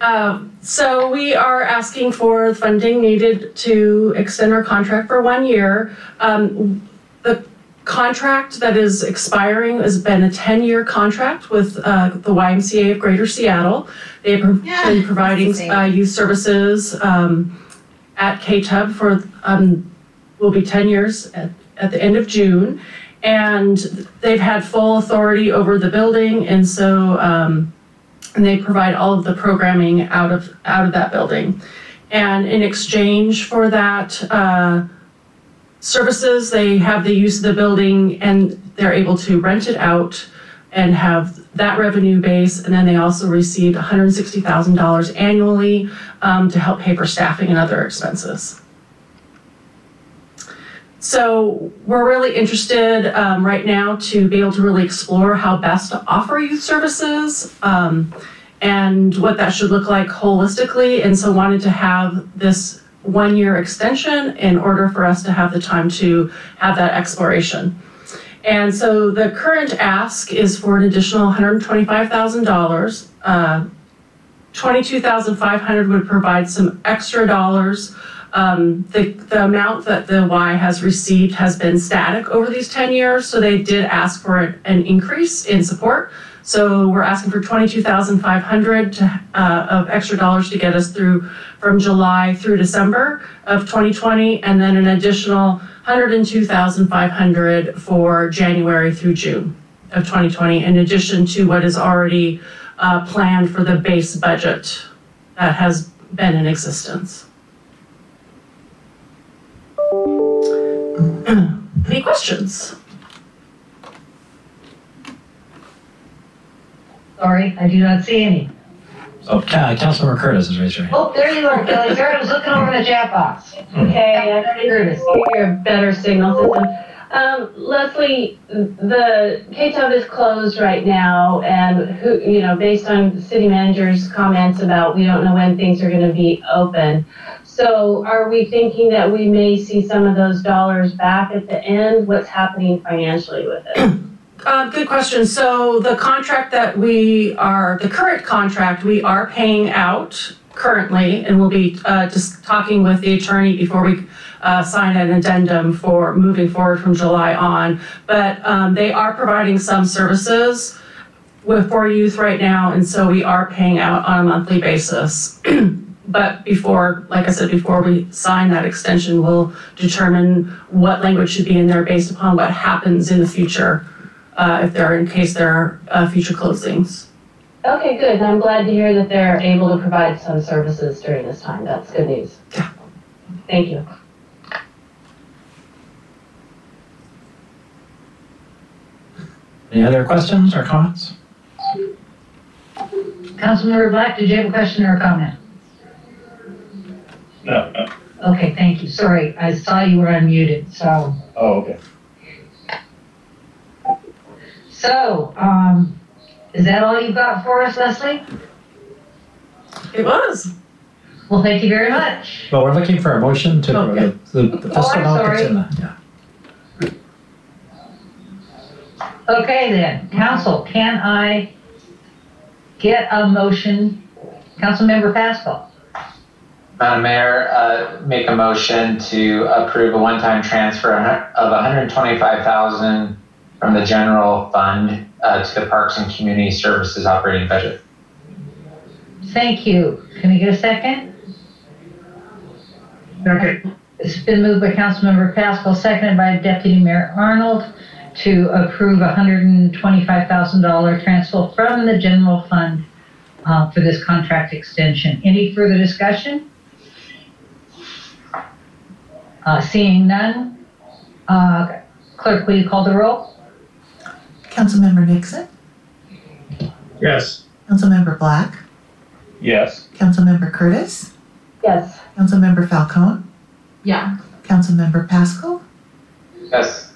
Um, so we are asking for funding needed to extend our contract for one year. Um, the contract that is expiring has been a 10-year contract with uh, the YMCA of Greater Seattle. They've Yeah, been providing it's the same. uh, youth services um, at KTUB for um, will be 10 years at, at the end of June. And they've had full authority over the building, and so um, and they provide all of the programming out of out of that building. And in exchange for that uh, services, they have the use of the building, and they're able to rent it out and have that revenue base. And then they also received $160,000 annually um, to help pay for staffing and other expenses. So we're really interested um, right now to be able to really explore how best to offer youth services um, and what that should look like holistically. And so wanted to have this one year extension in order for us to have the time to have that exploration. And so the current ask is for an additional $125,000. Uh, 22,500 would provide some extra dollars um, the, the amount that the Y has received has been static over these 10 years, so they did ask for an, increase in support. So we're asking for 22,500 to, uh, of extra dollars to get us through from July through December of 2020, and then an additional 102,500 for January through June of 2020, in addition to what is already uh, planned for the base budget that has been in existence. Any questions? Sorry, I do not see any. So, uh, Councilmember Curtis has raised her hand. Oh, there you are, Kelly. Sorry, I was looking over in the chat box. Okay, I Curtis. your better signal system. Um, Leslie, the KTUB is closed right now and who, you know, based on the city manager's comments about we don't know when things are gonna be open. So are we thinking that we may see some of those dollars back at the end? What's happening financially with it? Uh, good question. So the contract that we are, the current contract, we are paying out currently, and we'll be uh, just talking with the attorney before we uh, sign an addendum for moving forward from July on. But um, they are providing some services with for youth right now, and so we are paying out on a monthly basis. But before, like I said, before we sign that extension, we'll determine what language should be in there based upon what happens in the future uh, if there, in case there are uh, future closings. Okay, good. And I'm glad to hear that they're able to provide some services during this time. That's good news. Yeah. Thank you. Any other questions or comments? Councilmember Black, did you have a question or a comment? No, no. Okay, thank you. Sorry, I saw you were unmuted, so. Oh, okay. So, um, is that all you've got for us, Leslie? It was. Well, thank you very much. Well, we're looking for a motion to, Okay. the, the Oh, fiscal I'm sorry. that's yeah. Okay then, council, can I get a motion? Councilmember Pascal, Madam Mayor, uh, make a motion to approve a one-time transfer of 125,000 from the general fund uh, to the Parks and Community Services operating budget. thank you. Can I get a second? Second. It's been moved by Councilmember Pascal, seconded by Deputy Mayor Arnold to approve a hundred and twenty-five thousand dollar transfer from the general fund uh, for this contract extension. Any further discussion? Uh, seeing none, uh, clerk, will you call the roll? Councilmember Nixon, Yes. Councilmember Black, Yes. Councilmember Curtis, Yes. Councilmember Falcone, Yeah. Councilmember Pascal, Yes.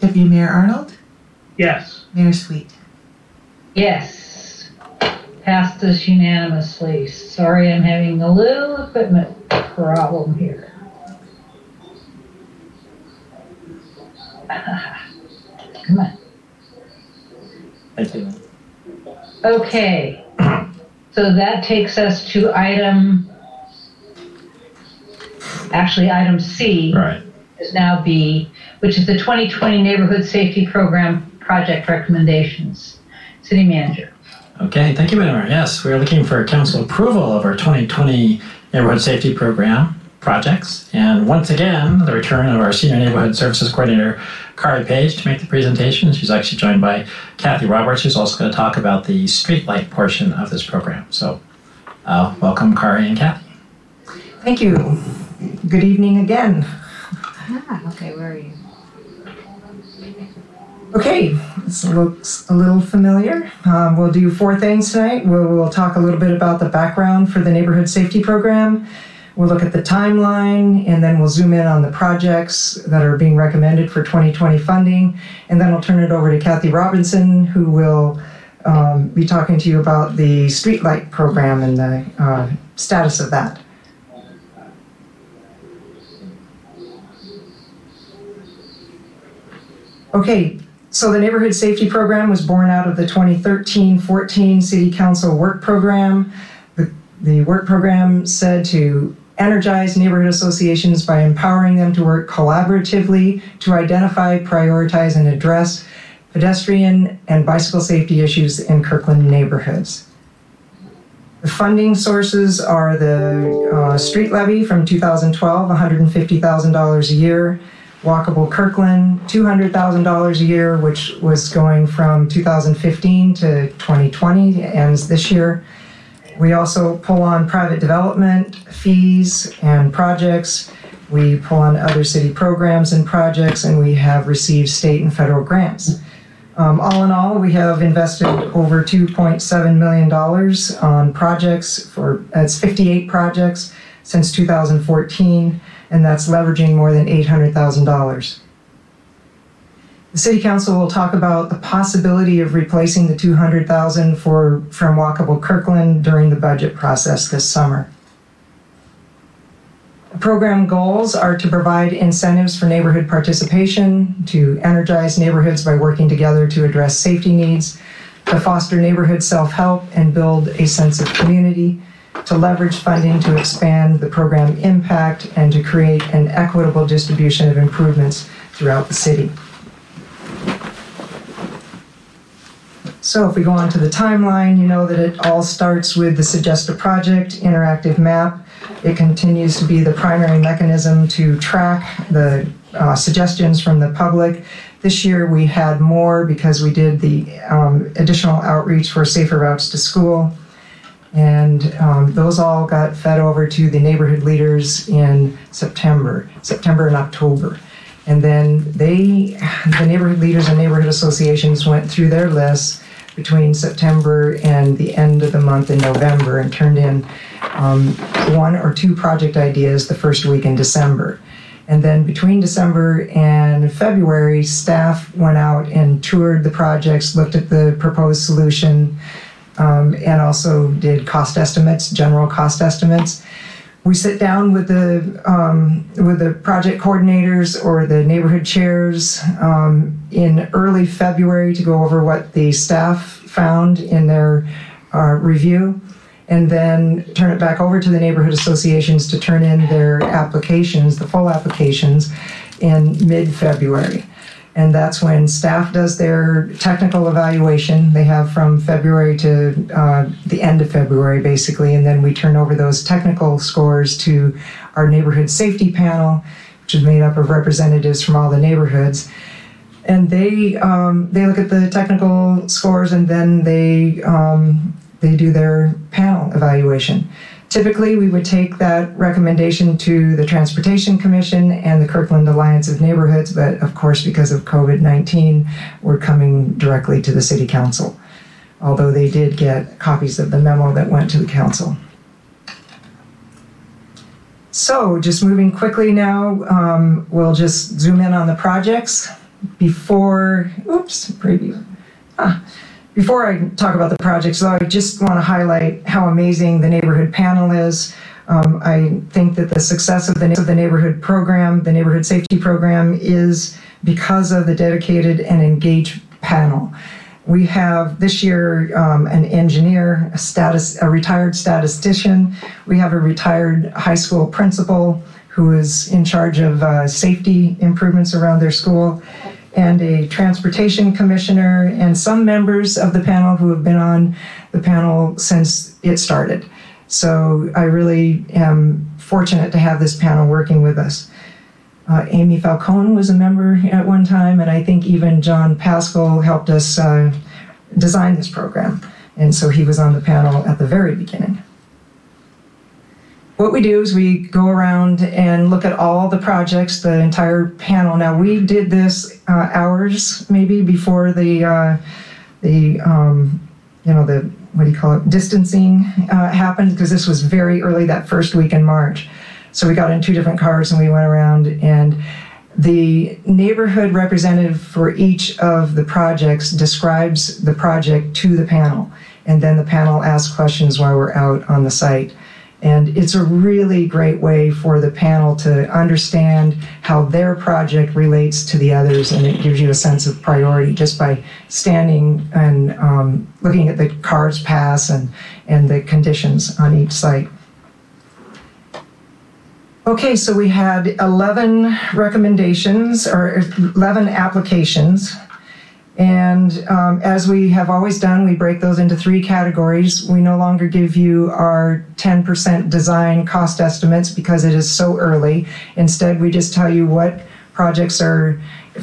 Deputy Mayor Arnold, Yes. Mayor Sweet. Yes. Passed this unanimously. Sorry, I'm having a little equipment problem here. Come on. Thank you. Okay. So that takes us to item, actually, item C Right. is now B, which is the 2020 Neighborhood Safety Program Project Recommendations. City Manager. Okay, thank you, Madam Mayor. Yes, we are looking for council approval of our 2020 Neighborhood Safety Program projects. And once again, the return of our Senior Neighborhood Services Coordinator, Kari Page, to make the presentation. She's actually joined by Kathy Roberts, who's also going to talk about the streetlight portion of this program. So, uh, welcome, Kari and Kathy. Thank you. Good evening again. Ah, okay, where are you? Okay, this looks a little familiar. Um, we'll do four things tonight. We'll, we'll talk a little bit about the background for the neighborhood safety program. We'll look at the timeline and then we'll zoom in on the projects that are being recommended for 2020 funding. And then I'll turn it over to Kathy Robinson, who will um, be talking to you about the streetlight program and the uh, status of that. Okay, so the Neighborhood Safety Program was born out of the 2013-14 City Council Work Program. The, the work program said to energize neighborhood associations by empowering them to work collaboratively to identify, prioritize, and address pedestrian and bicycle safety issues in Kirkland neighborhoods. The funding sources are the uh, street levy from 2012, $150,000 a year. Walkable Kirkland, $200,000 a year, which was going from 2015 to 2020, ends this year. We also pull on private development fees and projects. We pull on other city programs and projects, and we have received state and federal grants. Um, all in all, we have invested over $2.7 million on projects for, that's 58 projects since 2014 and that's leveraging more than $800,000. The City Council will talk about the possibility of replacing the 200,000 for from Walkable Kirkland during the budget process this summer. Program goals are to provide incentives for neighborhood participation, to energize neighborhoods by working together to address safety needs, to foster neighborhood self-help and build a sense of community, to leverage funding to expand the program impact, and to create an equitable distribution of improvements throughout the city. So if we go on to the timeline, you know that it all starts with the Suggest a Project interactive map. It continues to be the primary mechanism to track the uh, suggestions from the public. This year we had more because we did the um, additional outreach for safer routes to school. And um, those all got fed over to the neighborhood leaders in September, September and October. And then they, the neighborhood leaders and neighborhood associations went through their lists between September and the end of the month in November and turned in um, one or two project ideas the first week in December. And then between December and February, staff went out and toured the projects, looked at the proposed solution, um, and also did cost estimates, general cost estimates. We sit down with the um, with the project coordinators or the neighborhood chairs um, in early February to go over what the staff found in their uh, review, and then turn it back over to the neighborhood associations to turn in their applications, the full applications, in mid-February. And that's when staff does their technical evaluation. They have from February to uh, the end of February, basically, and then we turn over those technical scores to our neighborhood safety panel, which is made up of representatives from all the neighborhoods. And they um, they look at the technical scores and then they um, they do their panel evaluation. Typically, we would take that recommendation to the Transportation Commission and the Kirkland Alliance of Neighborhoods, but of course, because of COVID 19, we're coming directly to the City Council, although they did get copies of the memo that went to the Council. So, just moving quickly now, um, we'll just zoom in on the projects before, oops, preview. Ah, before I talk about the projects, though, I just want to highlight how amazing the neighborhood panel is. Um, I think that the success of the, of the neighborhood program, the neighborhood safety program, is because of the dedicated and engaged panel. We have this year um, an engineer, a status, a retired statistician. We have a retired high school principal who is in charge of uh, safety improvements around their school and a transportation commissioner, and some members of the panel who have been on the panel since it started. So I really am fortunate to have this panel working with us. Uh, Amy Falcone was a member at one time, and I think even Jon Pascal helped us uh, design this program. And so he was on the panel at the very beginning what we do is we go around and look at all the projects, the entire panel. Now we did this uh, hours maybe before the uh, the um, you know the what do you call it distancing uh, happened because this was very early that first week in March. So we got in two different cars and we went around and the neighborhood representative for each of the projects describes the project to the panel and then the panel asks questions while we're out on the site. And it's a really great way for the panel to understand how their project relates to the others, and it gives you a sense of priority just by standing and um, looking at the cars pass and, and the conditions on each site. Okay, so we had 11 recommendations or 11 applications and um, as we have always done, we break those into three categories. We no longer give you our 10% design cost estimates because it is so early. Instead, we just tell you what projects are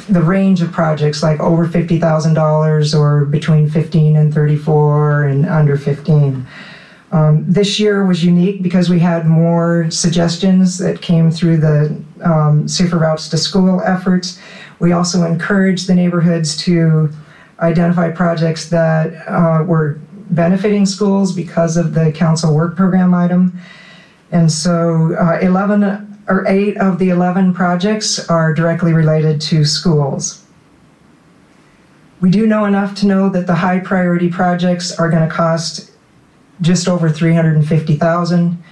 the range of projects like over $50,000 or between 15 and 34 and under 15. Um, this year was unique because we had more suggestions that came through the um, Safer Routes to School efforts. We also encourage the neighborhoods to identify projects that uh, were benefiting schools because of the council work program item. And so uh, 11 or 8 of the 11 projects are directly related to schools. We do know enough to know that the high priority projects are going to cost just over 350,000.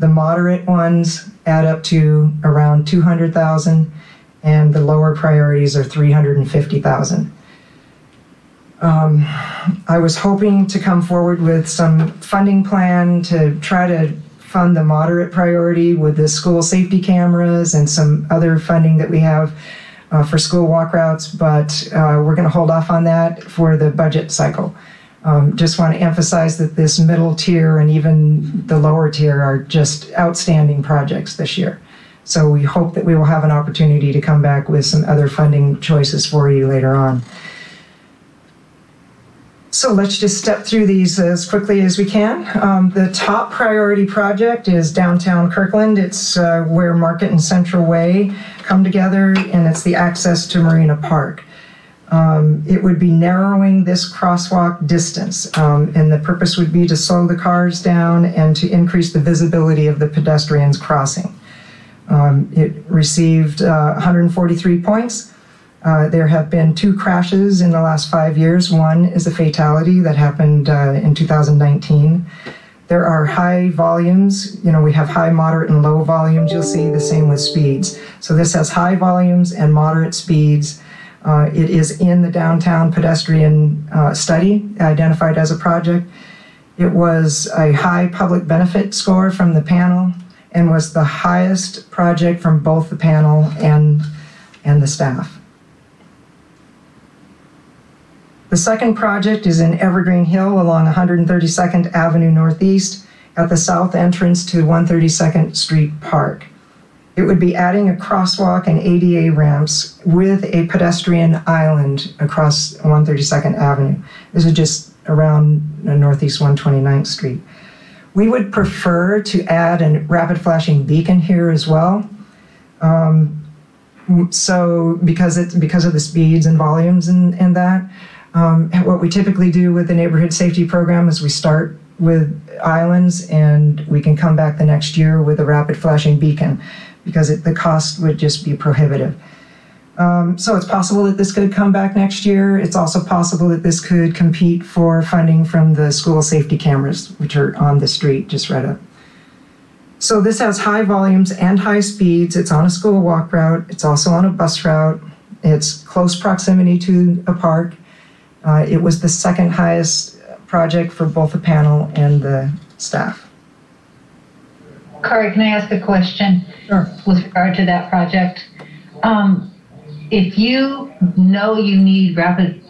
The moderate ones add up to around 200,000 and the lower priorities are 350,000. Um, I was hoping to come forward with some funding plan to try to fund the moderate priority with the school safety cameras and some other funding that we have uh, for school walk routes, but uh, we're going to hold off on that for the budget cycle. Um, just want to emphasize that this middle tier and even the lower tier are just outstanding projects this year. So we hope that we will have an opportunity to come back with some other funding choices for you later on. So let's just step through these as quickly as we can. Um, the top priority project is downtown Kirkland. It's uh, where Market and Central Way come together, and it's the access to Marina Park. Um, it would be narrowing this crosswalk distance, um, and the purpose would be to slow the cars down and to increase the visibility of the pedestrians crossing. Um, it received uh, 143 points. Uh, there have been two crashes in the last five years. One is a fatality that happened uh, in 2019. There are high volumes. You know, we have high, moderate, and low volumes. You'll see the same with speeds. So this has high volumes and moderate speeds. Uh, it is in the downtown pedestrian uh, study identified as a project. It was a high public benefit score from the panel and was the highest project from both the panel and, and the staff. The second project is in Evergreen Hill along 132nd Avenue Northeast at the south entrance to 132nd Street Park. It would be adding a crosswalk and ADA ramps with a pedestrian island across 132nd Avenue. This is just around uh, Northeast 129th Street. We would prefer to add a rapid flashing beacon here as well. Um, so because it's because of the speeds and volumes and, and that, um, what we typically do with the neighborhood safety program is we start with islands and we can come back the next year with a rapid flashing beacon because it, the cost would just be prohibitive. Um, so it's possible that this could come back next year. It's also possible that this could compete for funding from the school safety cameras, which are on the street just right up. So this has high volumes and high speeds. It's on a school walk route. It's also on a bus route. It's close proximity to a park. Uh, it was the second highest project for both the panel and the staff. Corey, can I ask a question? Sure. With regard to that project? Um, if you know you need rapid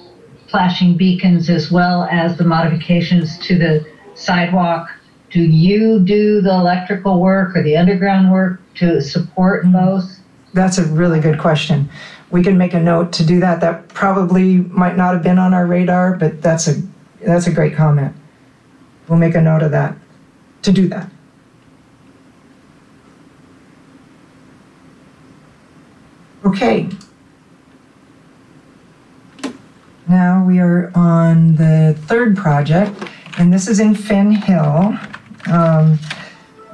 flashing beacons as well as the modifications to the sidewalk, do you do the electrical work or the underground work to support mm-hmm. both? That's a really good question. We can make a note to do that. That probably might not have been on our radar, but that's a that's a great comment. We'll make a note of that to do that. Okay. Now we are on the third project, and this is in Finn Hill. Um,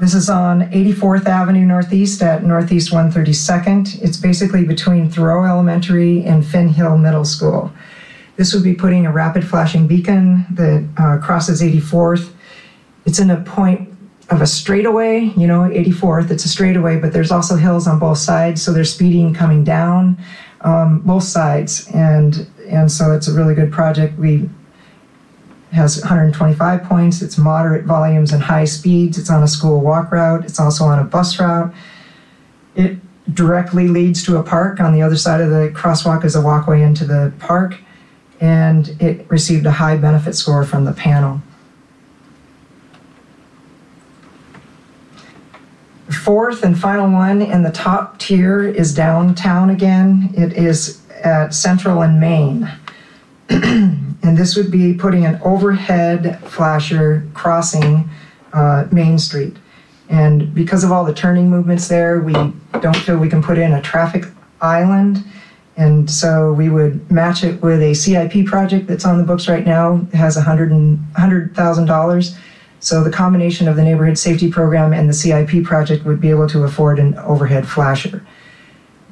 this is on 84th Avenue Northeast at Northeast 132nd. It's basically between Thoreau Elementary and Finn Hill Middle School. This would be putting a rapid flashing beacon that uh, crosses 84th. It's in a point of a straightaway, you know, 84th, it's a straightaway, but there's also hills on both sides, so there's speeding coming down um, both sides, and and so it's a really good project. We has 125 points. It's moderate volumes and high speeds. It's on a school walk route. It's also on a bus route. It directly leads to a park. On the other side of the crosswalk is a walkway into the park, and it received a high benefit score from the panel. fourth and final one in the top tier is downtown again. It is at Central and Main. and this would be putting an overhead flasher crossing uh, Main Street. And because of all the turning movements there, we don't feel we can put in a traffic island. And so we would match it with a CIP project that's on the books right now. It has $100,000 so the combination of the neighborhood safety program and the CIP project would be able to afford an overhead flasher.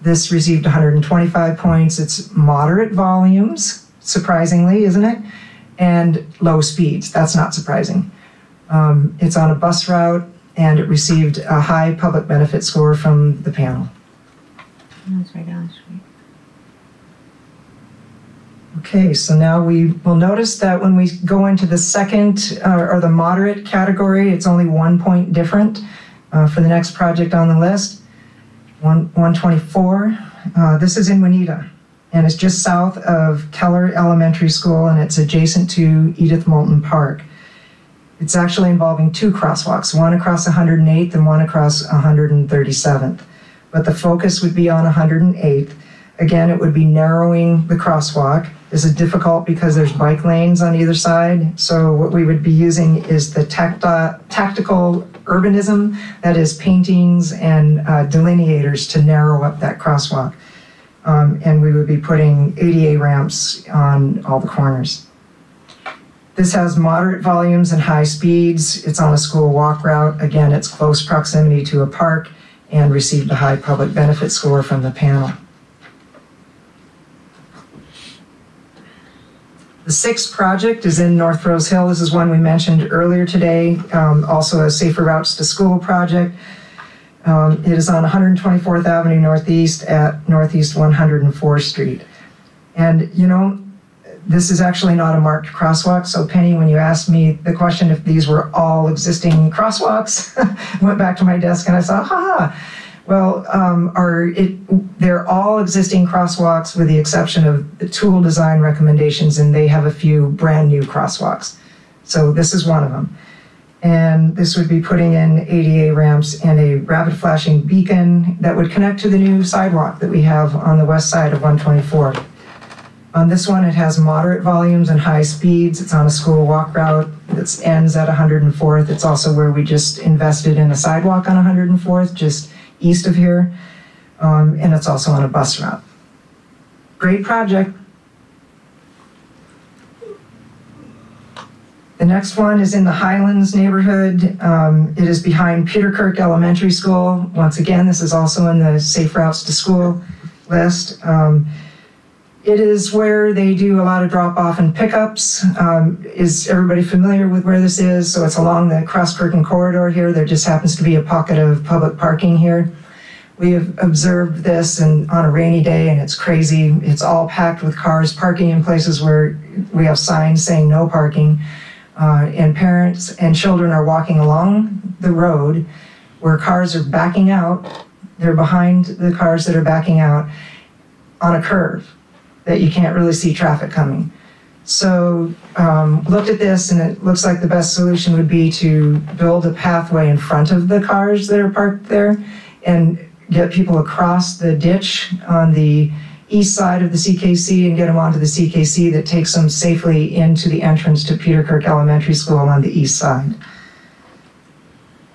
This received 125 points. It's moderate volumes, surprisingly, isn't it? And low speeds. That's not surprising. Um, it's on a bus route. and it received a high public benefit score from the panel. That's right down the street. Okay, so now we will notice that when we go into the second uh, or the moderate category, it's only one point different uh, for the next project on the list. One, 124. Uh, this is in Juanita, and it's just south of Keller Elementary School, and it's adjacent to Edith Moulton Park. It's actually involving two crosswalks, one across 108th and one across 137th. But the focus would be on 108th. Again, it would be narrowing the crosswalk. This is difficult because there's bike lanes on either side. So what we would be using is the tacti- tactical urbanism, that is paintings and uh, delineators to narrow up that crosswalk. Um, and we would be putting ADA ramps on all the corners. This has moderate volumes and high speeds. It's on a school walk route. Again, it's close proximity to a park and received a high public benefit score from the panel. The sixth project is in North Rose Hill. This is one we mentioned earlier today, um, also a Safer Routes to School project. Um, it is on 124th Avenue Northeast at Northeast 104th Street. And, you know, this is actually not a marked crosswalk. So, Penny, when you asked me the question if these were all existing crosswalks, went back to my desk and I saw, ha. Well, um, are it? They're all existing crosswalks with the exception of the tool design recommendations, and they have a few brand new crosswalks. So this is one of them. And this would be putting in ADA ramps and a rapid flashing beacon that would connect to the new sidewalk that we have on the west side of 124. On this one, it has moderate volumes and high speeds. It's on a school walk route that ends at 104th. It's also where we just invested in a sidewalk on 104th, just east of here, um, and it's also on a bus route. Great project. The next one is in the Highlands neighborhood. Um, it is behind Peter Kirk Elementary School. Once again, this is also in the Safe Routes to School list. Um, it is where they do a lot of drop off and pickups. Um, is everybody familiar with where this is? So it's along the Cross Kirkland Corridor here. There just happens to be a pocket of public parking here. We have observed this and on a rainy day and it's crazy. It's all packed with cars parking in places where we have signs saying no parking. Uh, and parents and children are walking along the road where cars are backing out. They're behind the cars that are backing out on a curve that you can't really see traffic coming. So um, looked at this and it looks like the best solution would be to build a pathway in front of the cars that are parked there and get people across the ditch on the east side of the CKC and get them onto the CKC that takes them safely into the entrance to Peter Kirk Elementary School on the east side.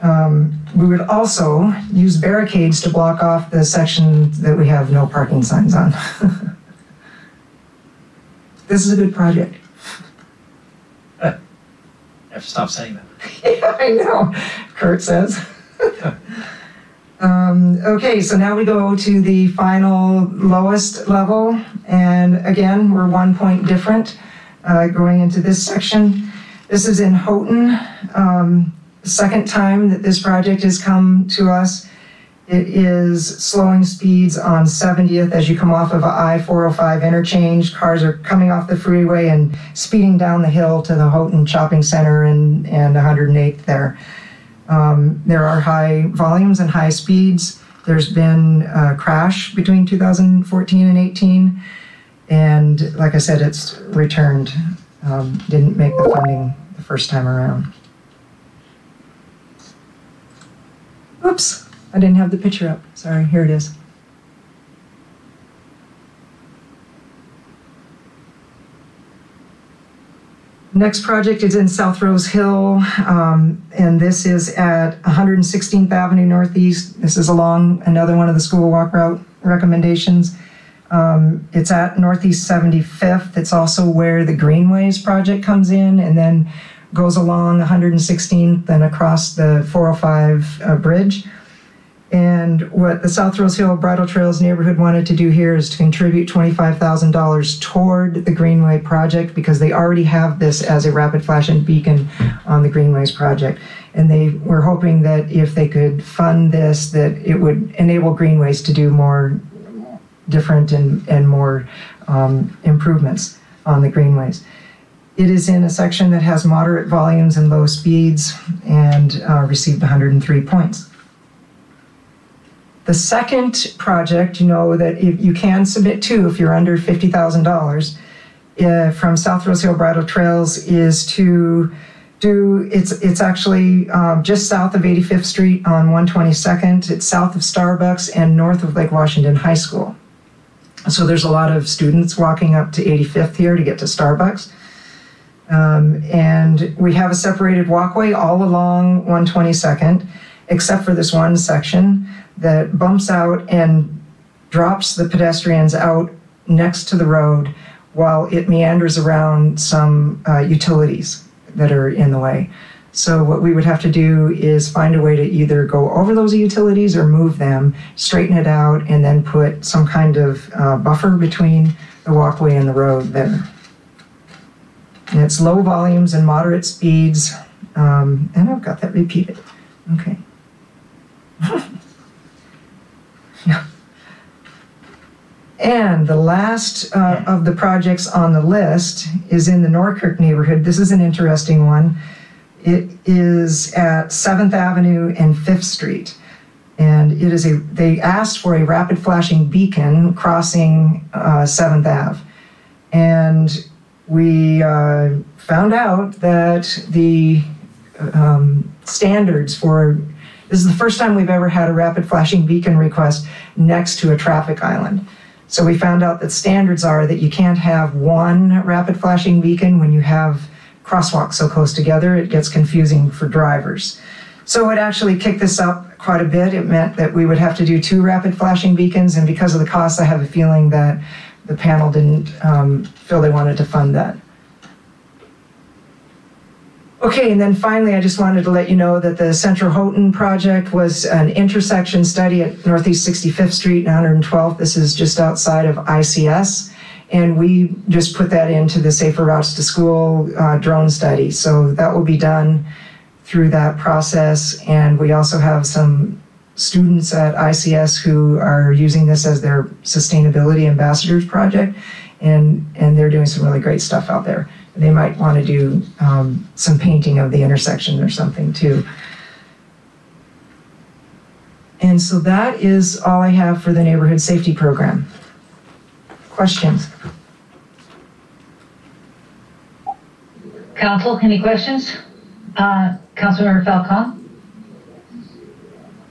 Um, we would also use barricades to block off the section that we have no parking signs on. this is a good project. I have to stop saying that. yeah, I know, Kurt says. um, okay, so now we go to the final lowest level. And again, we're one point different uh, going into this section. This is in Houghton. Um, second time that this project has come to us. It is slowing speeds on 70th as you come off of I 405 interchange. Cars are coming off the freeway and speeding down the hill to the Houghton Shopping Center and, and 108th there. Um, there are high volumes and high speeds. There's been a crash between 2014 and 18. And like I said, it's returned. Um, didn't make the funding the first time around. Oops. I didn't have the picture up. Sorry, here it is. Next project is in South Rose Hill, um, and this is at 116th Avenue Northeast. This is along another one of the school walk route recommendations. Um, it's at Northeast 75th. It's also where the Greenways project comes in and then goes along 116th and across the 405 uh, bridge. And what the South Rose Hill Bridle Trails neighborhood wanted to do here is to contribute $25,000 toward the Greenway project because they already have this as a rapid flashing beacon on the Greenways project. And they were hoping that if they could fund this, that it would enable Greenways to do more different and, and more um, improvements on the greenways. It is in a section that has moderate volumes and low speeds and uh, received 103 points. The second project, you know that you can submit to if you're under $50,000 uh, from South Rose Hill Bridle Trails is to do it's it's actually um, just south of 85th Street on 122nd. It's south of Starbucks and north of Lake Washington High School. So there's a lot of students walking up to 85th here to get to Starbucks. Um, and we have a separated walkway all along 122nd, except for this one section that bumps out and drops the pedestrians out next to the road while it meanders around some uh, utilities that are in the way. So what we would have to do is find a way to either go over those utilities or move them, straighten it out, and then put some kind of uh, buffer between the walkway and the road there. And it's low volumes and moderate speeds. Um, and I've got that repeated. Okay. And the last uh, of the projects on the list is in the Norkirk neighborhood. This is an interesting one. It is at 7th Avenue and 5th Street. And it is a, they asked for a rapid flashing beacon crossing uh, 7th Ave. And we uh, found out that the um, standards for this is the first time we've ever had a rapid flashing beacon request next to a traffic island. So we found out that standards are that you can't have one rapid flashing beacon when you have crosswalks so close together. It gets confusing for drivers. So it actually kicked this up quite a bit. It meant that we would have to do two rapid flashing beacons, and because of the cost, I have a feeling that the panel didn't um, feel they wanted to fund that. Okay, and then finally, I just wanted to let you know that the Central Houghton project was an intersection study at Northeast 65th Street and 112th. This is just outside of ICS. And we just put that into the Safer Routes to School uh, drone study. So that will be done through that process. And we also have some students at ICS who are using this as their sustainability ambassadors project. And, and they're doing some really great stuff out there they might want to do um, some painting of the intersection or something too. And so that is all I have for the neighborhood safety program. Questions? Council, any questions? Uh, Councilmember Falcone?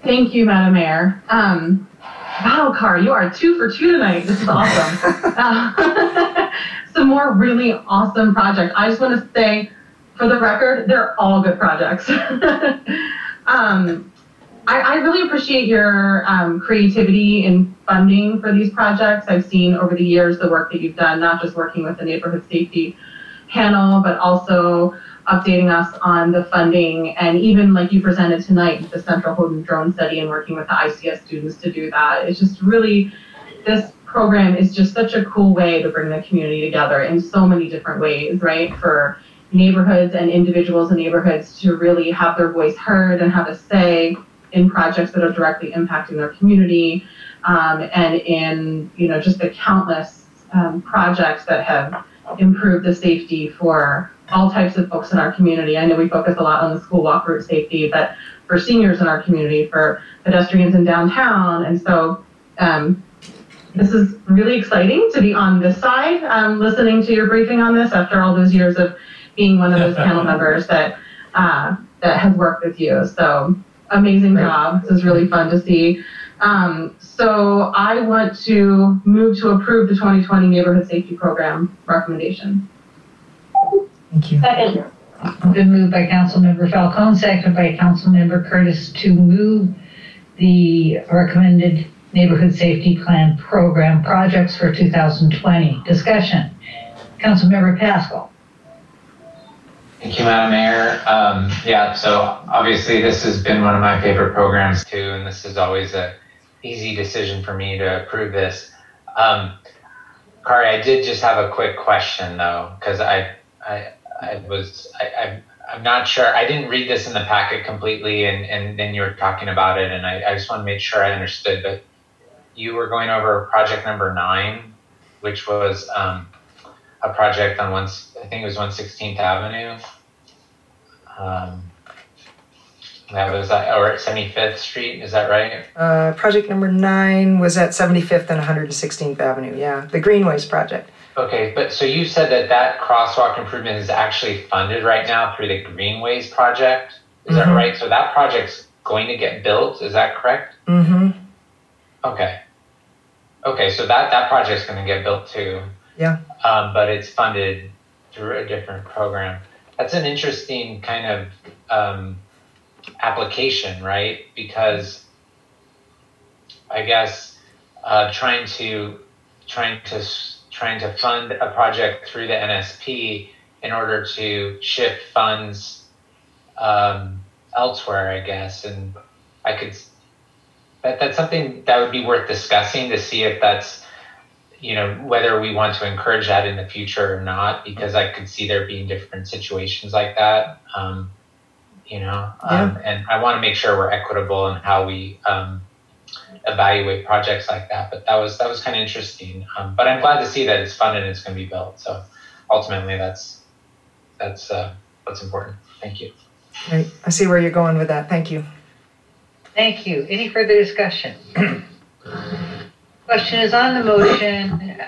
Thank you, Madam Mayor. Um, wow, Car, you are two for two tonight. This is awesome. uh, some more really awesome projects. I just want to say, for the record, they're all good projects. um, I, I, really appreciate your um, creativity in funding for these projects. I've seen over the years the work that you've done, not just working with the neighborhood safety panel, but also updating us on the funding and even like you presented tonight, the Central Houghton drone study and working with the ICS students to do that. It's just really this program is just such a cool way to bring the community together in so many different ways, right? For neighborhoods and individuals in neighborhoods to really have their voice heard and have a say in projects that are directly impacting their community um, and in you know just the countless um, projects that have improved the safety for all types of folks in our community. I know we focus a lot on the school walk route safety, but for seniors in our community, for pedestrians in downtown, and so um, this is really exciting to be on this side, um, listening to your briefing on this after all those years of being one of those panel members that uh, that has worked with you. So amazing job. This is really fun to see. Um, so I want to move to approve the 2020 Neighborhood Safety Program recommendation. Thank you. Second. Been moved by Councilmember Falcone, seconded by Councilmember Curtis to move the recommended Neighborhood Safety Plan Program projects for 2020. Discussion. Councilmember Pascal. Thank you, Madam Mayor. Um, yeah, so obviously this has been one of my favorite programs too, and this is always a easy decision for me to approve this. Um, Kari, I did just have a quick question though, because I, I, I was, I, I, I'm not sure. I didn't read this in the packet completely, and, and then you were talking about it, and I, I just want to make sure I understood. But you were going over project number nine, which was um, a project on one, I think it was 116th Avenue. Um, that was that, or at 75th Street, is that right? Uh, project number nine was at 75th and 116th Avenue, yeah, the Greenways project. Okay, but so you said that that crosswalk improvement is actually funded right now through the Greenways project? Is that Mhm. right? So that project's going to get built, is that correct? Mm-hmm, Okay. Okay, so that, that project's gonna get built too. Yeah. Um, but it's funded through a different program. That's an interesting kind of, um, application, right? Because I guess, uh, trying to, trying to, trying to fund a project through the NSP in order to shift funds, um, elsewhere, I guess, and I could, that, that's something that would be worth discussing to see if that's, you know, whether we want to encourage that in the future or not, because I could see there being different situations like that. Um, you know, um, and I want to make sure we're equitable in how we um, evaluate projects like that. But that was that was kind of interesting. Um, but I'm glad to see that it's funded and it's going to be built. So ultimately, that's that's uh, what's important. Thank you. right, I see where you're going with that, thank you. Thank you. Any further discussion? Question is on the motion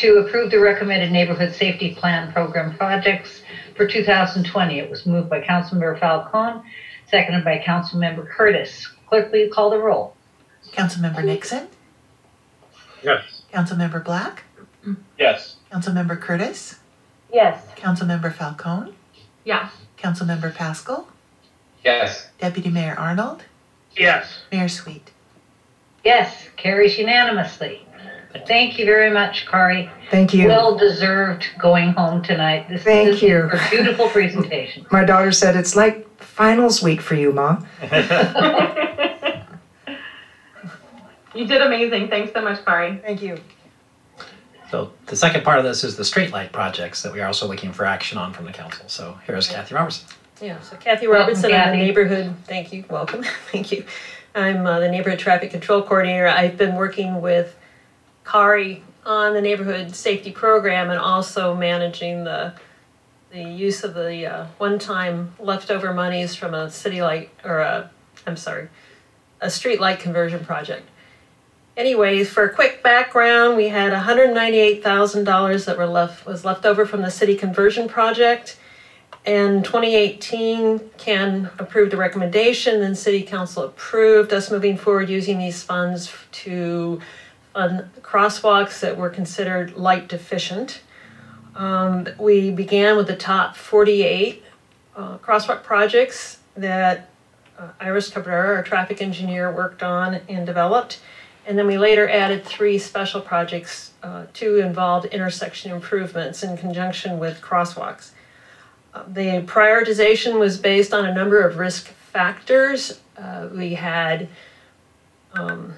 to approve the recommended neighborhood safety plan program projects for 2020. It was moved by Councilmember Falcone, seconded by Councilmember Curtis. Clerk, will you call the roll? Councilmember Nixon, Yes. Councilmember Black, Yes. Councilmember Curtis, Yes. Councilmember Falcone, Yes. Councilmember Pascal, Yes. Deputy Mayor Arnold, Yes. Mayor Sweet. Yes, carries unanimously. Thank you very much, Kari. Thank you. Well deserved going home tonight. This Thank this is you. a beautiful presentation. My daughter said it's like finals week for you, Mom. You did amazing. Thanks so much, Kari. Thank you. So the second part of this is the streetlight projects that we are also looking for action on from the council. So here's Kathy Robertson. Yeah, so Kathy Welcome, Robertson, I'm the neighborhood, thank you, welcome, thank you. I'm uh, the neighborhood traffic control coordinator. I've been working with Kari on the neighborhood safety program and also managing the the use of the uh, one-time leftover monies from a city light, or a, I'm sorry, a street light conversion project. Anyways, for a quick background, we had $198,000 that were left, was left over from the city conversion project. In 2018, can approve the recommendation, then City Council approved us moving forward using these funds to fund crosswalks that were considered light deficient. Um, we began with the top 48 uh, crosswalk projects that uh, Iris Cabrera, our traffic engineer, worked on and developed. And then we later added three special projects, uh, two involved intersection improvements in conjunction with crosswalks. The prioritization was based on a number of risk factors. Uh, we had um,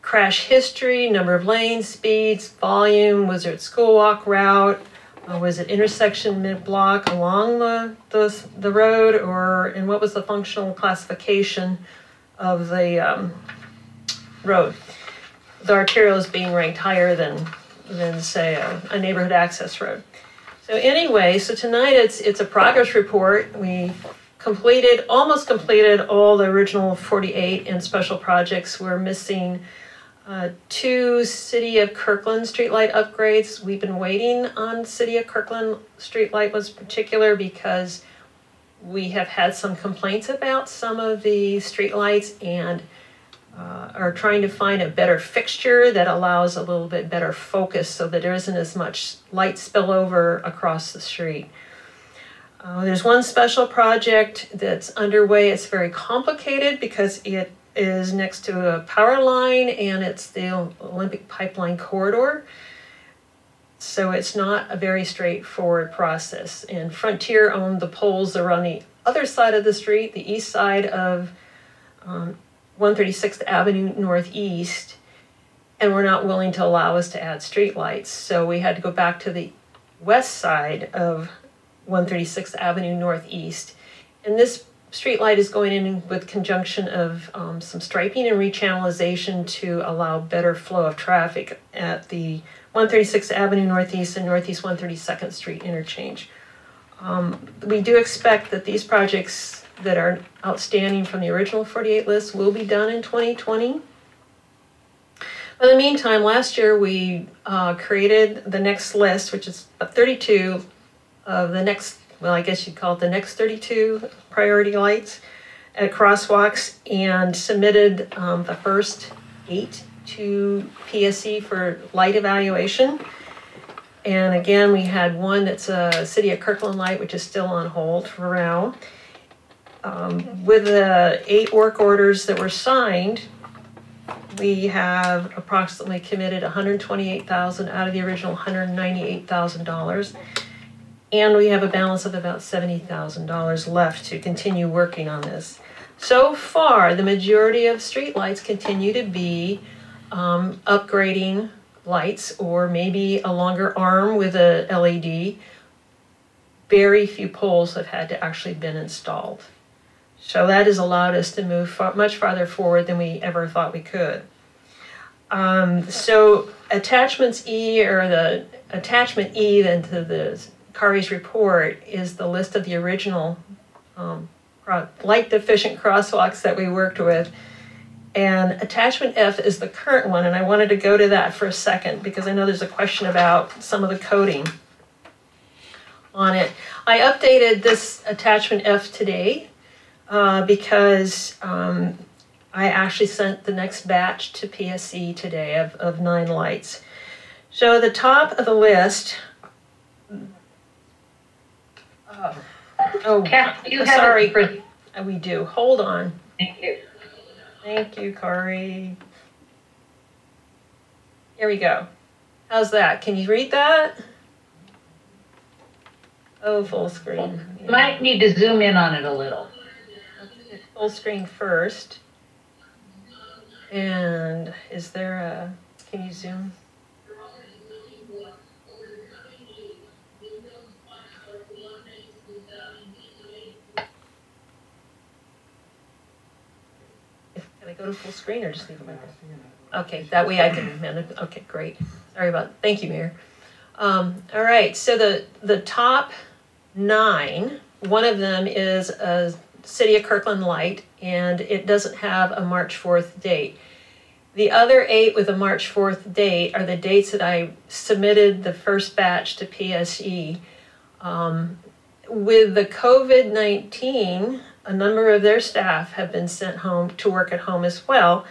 crash history, number of lanes, speeds, volume, was it school walk route, uh, was it intersection mid-block along the, the, the road, or, and what was the functional classification of the um, road? The arterial is being ranked higher than, than say, a, a neighborhood access road. So anyway, so tonight it's it's a progress report. We completed, almost completed all the original 48 and special projects. We're missing uh, two City of Kirkland streetlight upgrades. We've been waiting on City of Kirkland streetlight was particular because we have had some complaints about some of the streetlights and uh, are trying to find a better fixture that allows a little bit better focus so that there isn't as much light spillover across the street. Uh, there's one special project that's underway. It's very complicated because it is next to a power line and it's the Olympic pipeline corridor. So it's not a very straightforward process. And Frontier owned the poles that are on the other side of the street, the east side of um, 136th Avenue Northeast, and were not willing to allow us to add streetlights. So we had to go back to the west side of 136th Avenue Northeast. And this street light is going in with conjunction of um, some striping and rechannelization to allow better flow of traffic at the 136th Avenue Northeast and Northeast 132nd Street interchange. Um, we do expect that these projects that are outstanding from the original 48 list will be done in 2020. In the meantime, last year we uh, created the next list, which is 32 of the next, well, I guess you'd call it the next 32 priority lights at crosswalks and submitted um, the first eight to PSE for light evaluation. And again, we had one that's a City of Kirkland light, which is still on hold for now. Um, with the eight work orders that were signed, we have approximately committed 128,000 out of the original $198,000. And we have a balance of about $70,000 left to continue working on this. So far, the majority of streetlights continue to be um, upgrading lights or maybe a longer arm with a LED. Very few poles have had to actually been installed. So that has allowed us to move far, much farther forward than we ever thought we could. Um, so attachments E or the attachment E then to the Kari's report is the list of the original um, light deficient crosswalks that we worked with. And attachment F is the current one, and I wanted to go to that for a second because I know there's a question about some of the coding on it. I updated this attachment F today uh, because um, I actually sent the next batch to PSE today of, of nine lights. So the top of the list. Uh, oh, you sorry. for- Uh, We do. Hold on. Thank you. Thank you, Kari. Here we go. How's that? Can you read that? Oh, full screen. You Might need to zoom in on it a little. Full screen first. And is there a, can you zoom? Can I go to full screen or just leave it like that? Okay, that way I can, manip- okay, great. Sorry about, thank you, Mayor. Um, all right, so the, the top nine, one of them is a City of Kirkland light, and it doesn't have a March 4th date. The other eight with a March 4th date are the dates that I submitted the first batch to PSE. Um, with the COVID 19, a number of their staff have been sent home to work at home as well.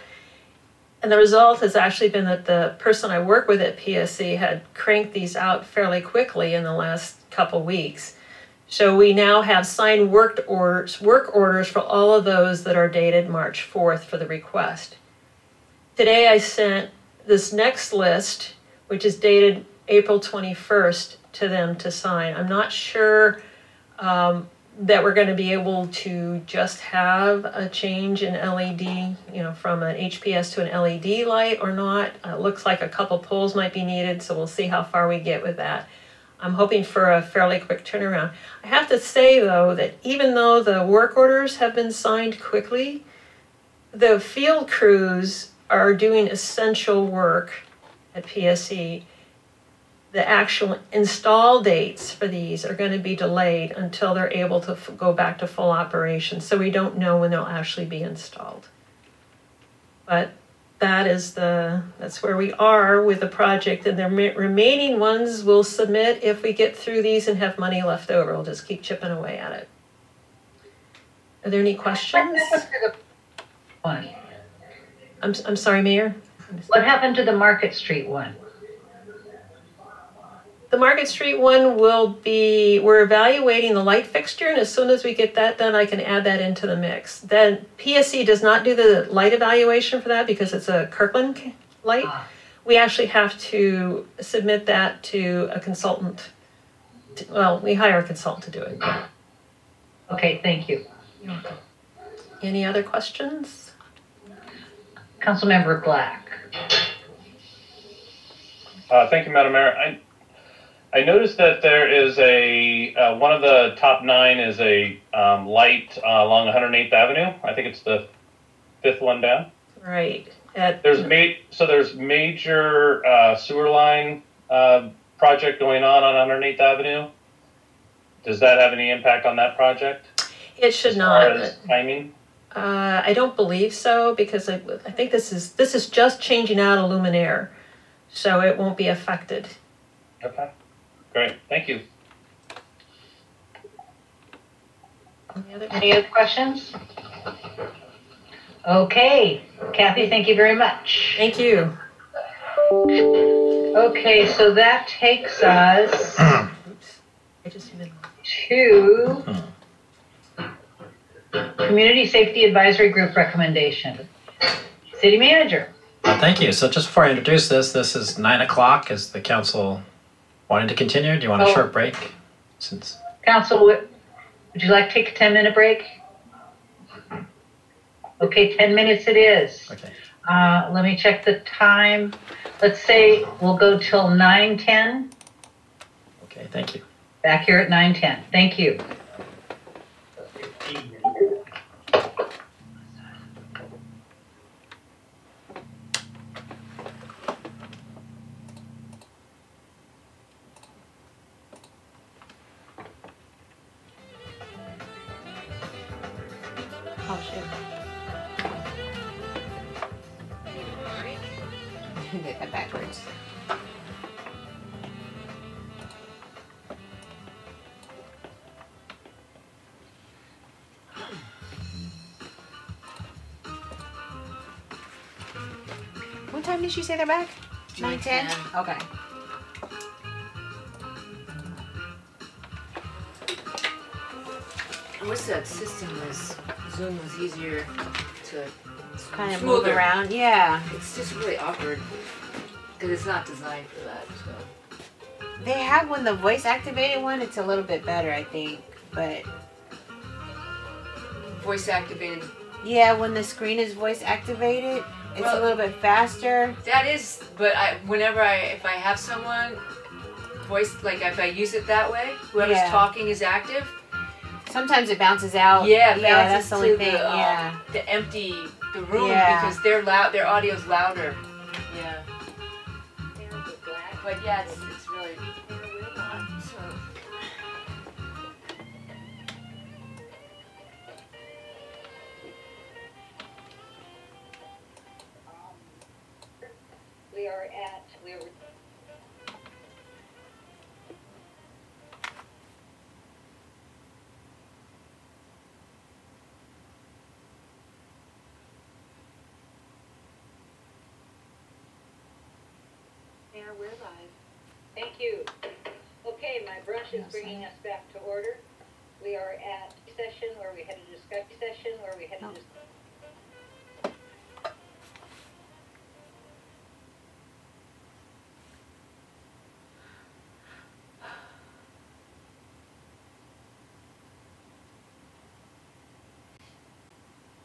And the result has actually been that the person I work with at PSE had cranked these out fairly quickly in the last couple weeks. So we now have signed work orders, work orders for all of those that are dated March 4th for the request. Today I sent this next list, which is dated April 21st, to them to sign. I'm not sure um, that we're going to be able to just have a change in LED, you know, from an HPS to an LED light or not. It looks like a couple poles might be needed, so we'll see how far we get with that. I'm hoping for a fairly quick turnaround. I have to say though that even though the work orders have been signed quickly, the field crews are doing essential work at PSE. The actual install dates for these are going to be delayed until they're able to f- go back to full operation. So we don't know when they'll actually be installed. But that is the that's where we are with the project and the remaining ones we'll submit if we get through these and have money left over we'll just keep chipping away at it are there any questions One. i'm, I'm sorry mayor What happened to the Market Street one? The market street one will be we're evaluating the light fixture and as soon as we get that done i can add that into the mix. Then PSE does not do the light evaluation for that because it's a kirkland light. We actually have to submit that to a consultant to- well we hire a consultant to do it. Okay, thank you. any other questions? Councilmember Black. Uh, thank you, Madam Mayor. I, I noticed that there is a uh, one of the top nine is a um, light uh, along 108th Avenue. I think it's the fifth one down. Right. At, There's ma- so there's major uh, sewer line uh, project going on on 108th Avenue. Does that have any impact on that project? it should as not. far as timing? Uh, I don't believe so because I, I think this is this is just changing out a luminaire, so it won't be affected. Okay, great. Thank you. Any other? Any other questions? Okay, Kathy, thank you very much. Thank you. Okay, so that takes us I just hit to Community Safety Advisory Group recommendation. City Manager. Uh, Thank you. So just before I introduce this, this is nine o'clock. Is the council wanting to continue? Do you want a Oh. short break? Since Council, would would you like to take a 10-minute break? Okay, 10 minutes it is. Okay. Uh, let me check the time. Let's say we'll go till 9:10, okay, thank you. back here at 9:10. Thank you. Say they're back? Nine ten. Okay. I wish that system was Zoom was easier to Kind of move around. Yeah. It's just really awkward because it's not designed for that. So They have one, the voice activated one. It's a little bit better, I think. But voice activated. yeah, when the screen is voice activated, it's a little bit faster. That is, but I whenever I if I have someone voice like if I use it that way, whoever's Yeah. talking is active. Sometimes it bounces out. Yeah, it yeah, that's the only to thing. the um, yeah. the empty the room Yeah. because their loud their audio's louder. Yeah. But yeah, it's bringing us back to order. We are at session where we had a discuss session where we had a dis-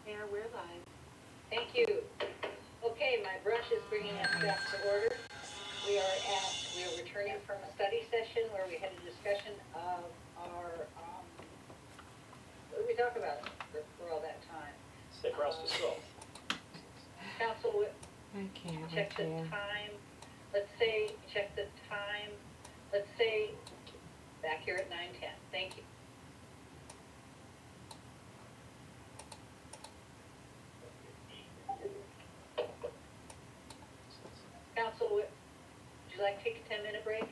Mayor, we're live. Thank you. Okay, my brush is bringing us back to order. We are at, we are returning from a study session where we had a discussion of our, um, what did we talk about for, for all that time? Safe routes to school. Council, wi- I can't. check the time, let's say, check the time, let's say, back here at nine ten, thank you. Council, wi- would you like take a ten-minute break?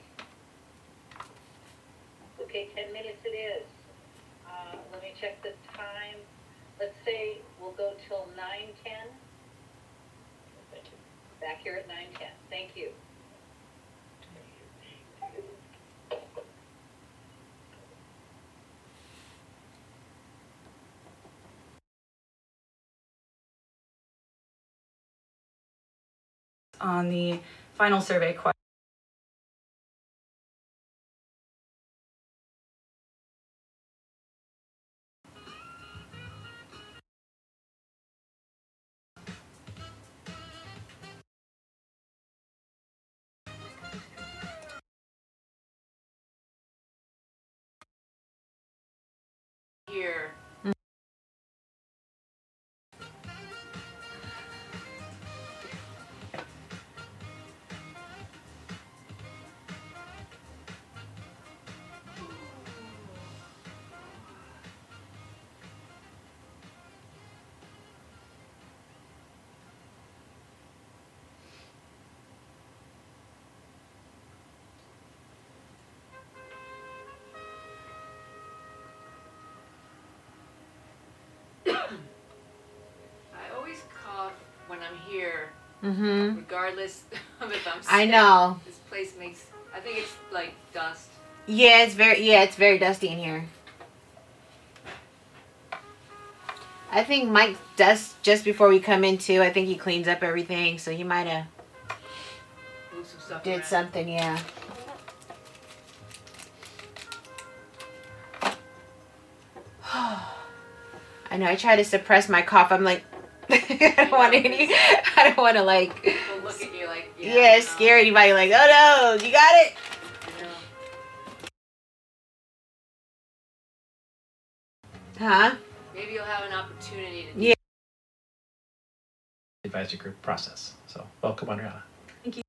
Okay, ten minutes it is. Uh, let me check the time, let's say, we'll go till nine ten. Thank you. Back here at nine ten. Thank you. on the final survey question. I'm here, mm-hmm. regardless of if I'm. I know. This place makes. I think it's like dust. Yeah, it's very yeah, it's very dusty in here. I think Mike does just before we come in too. I think he cleans up everything, so he might have some did around. something. Yeah. I know. I try to suppress my cough. I'm like, I don't want any. I don't want to like. People look at you like. Yeah. Yeah, scare anybody. Like, oh no, you got it. Huh? Maybe you'll have an opportunity to. Yeah. Advisory group process. So welcome, Adriana. Thank you.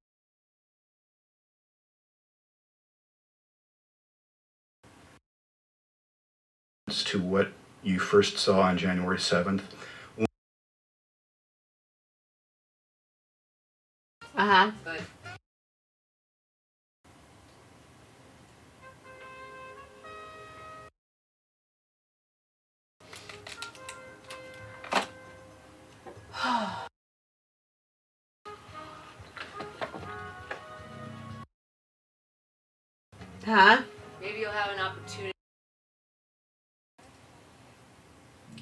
To what you first saw on January 7th. Uh huh. But Huh? maybe you'll have an opportunity.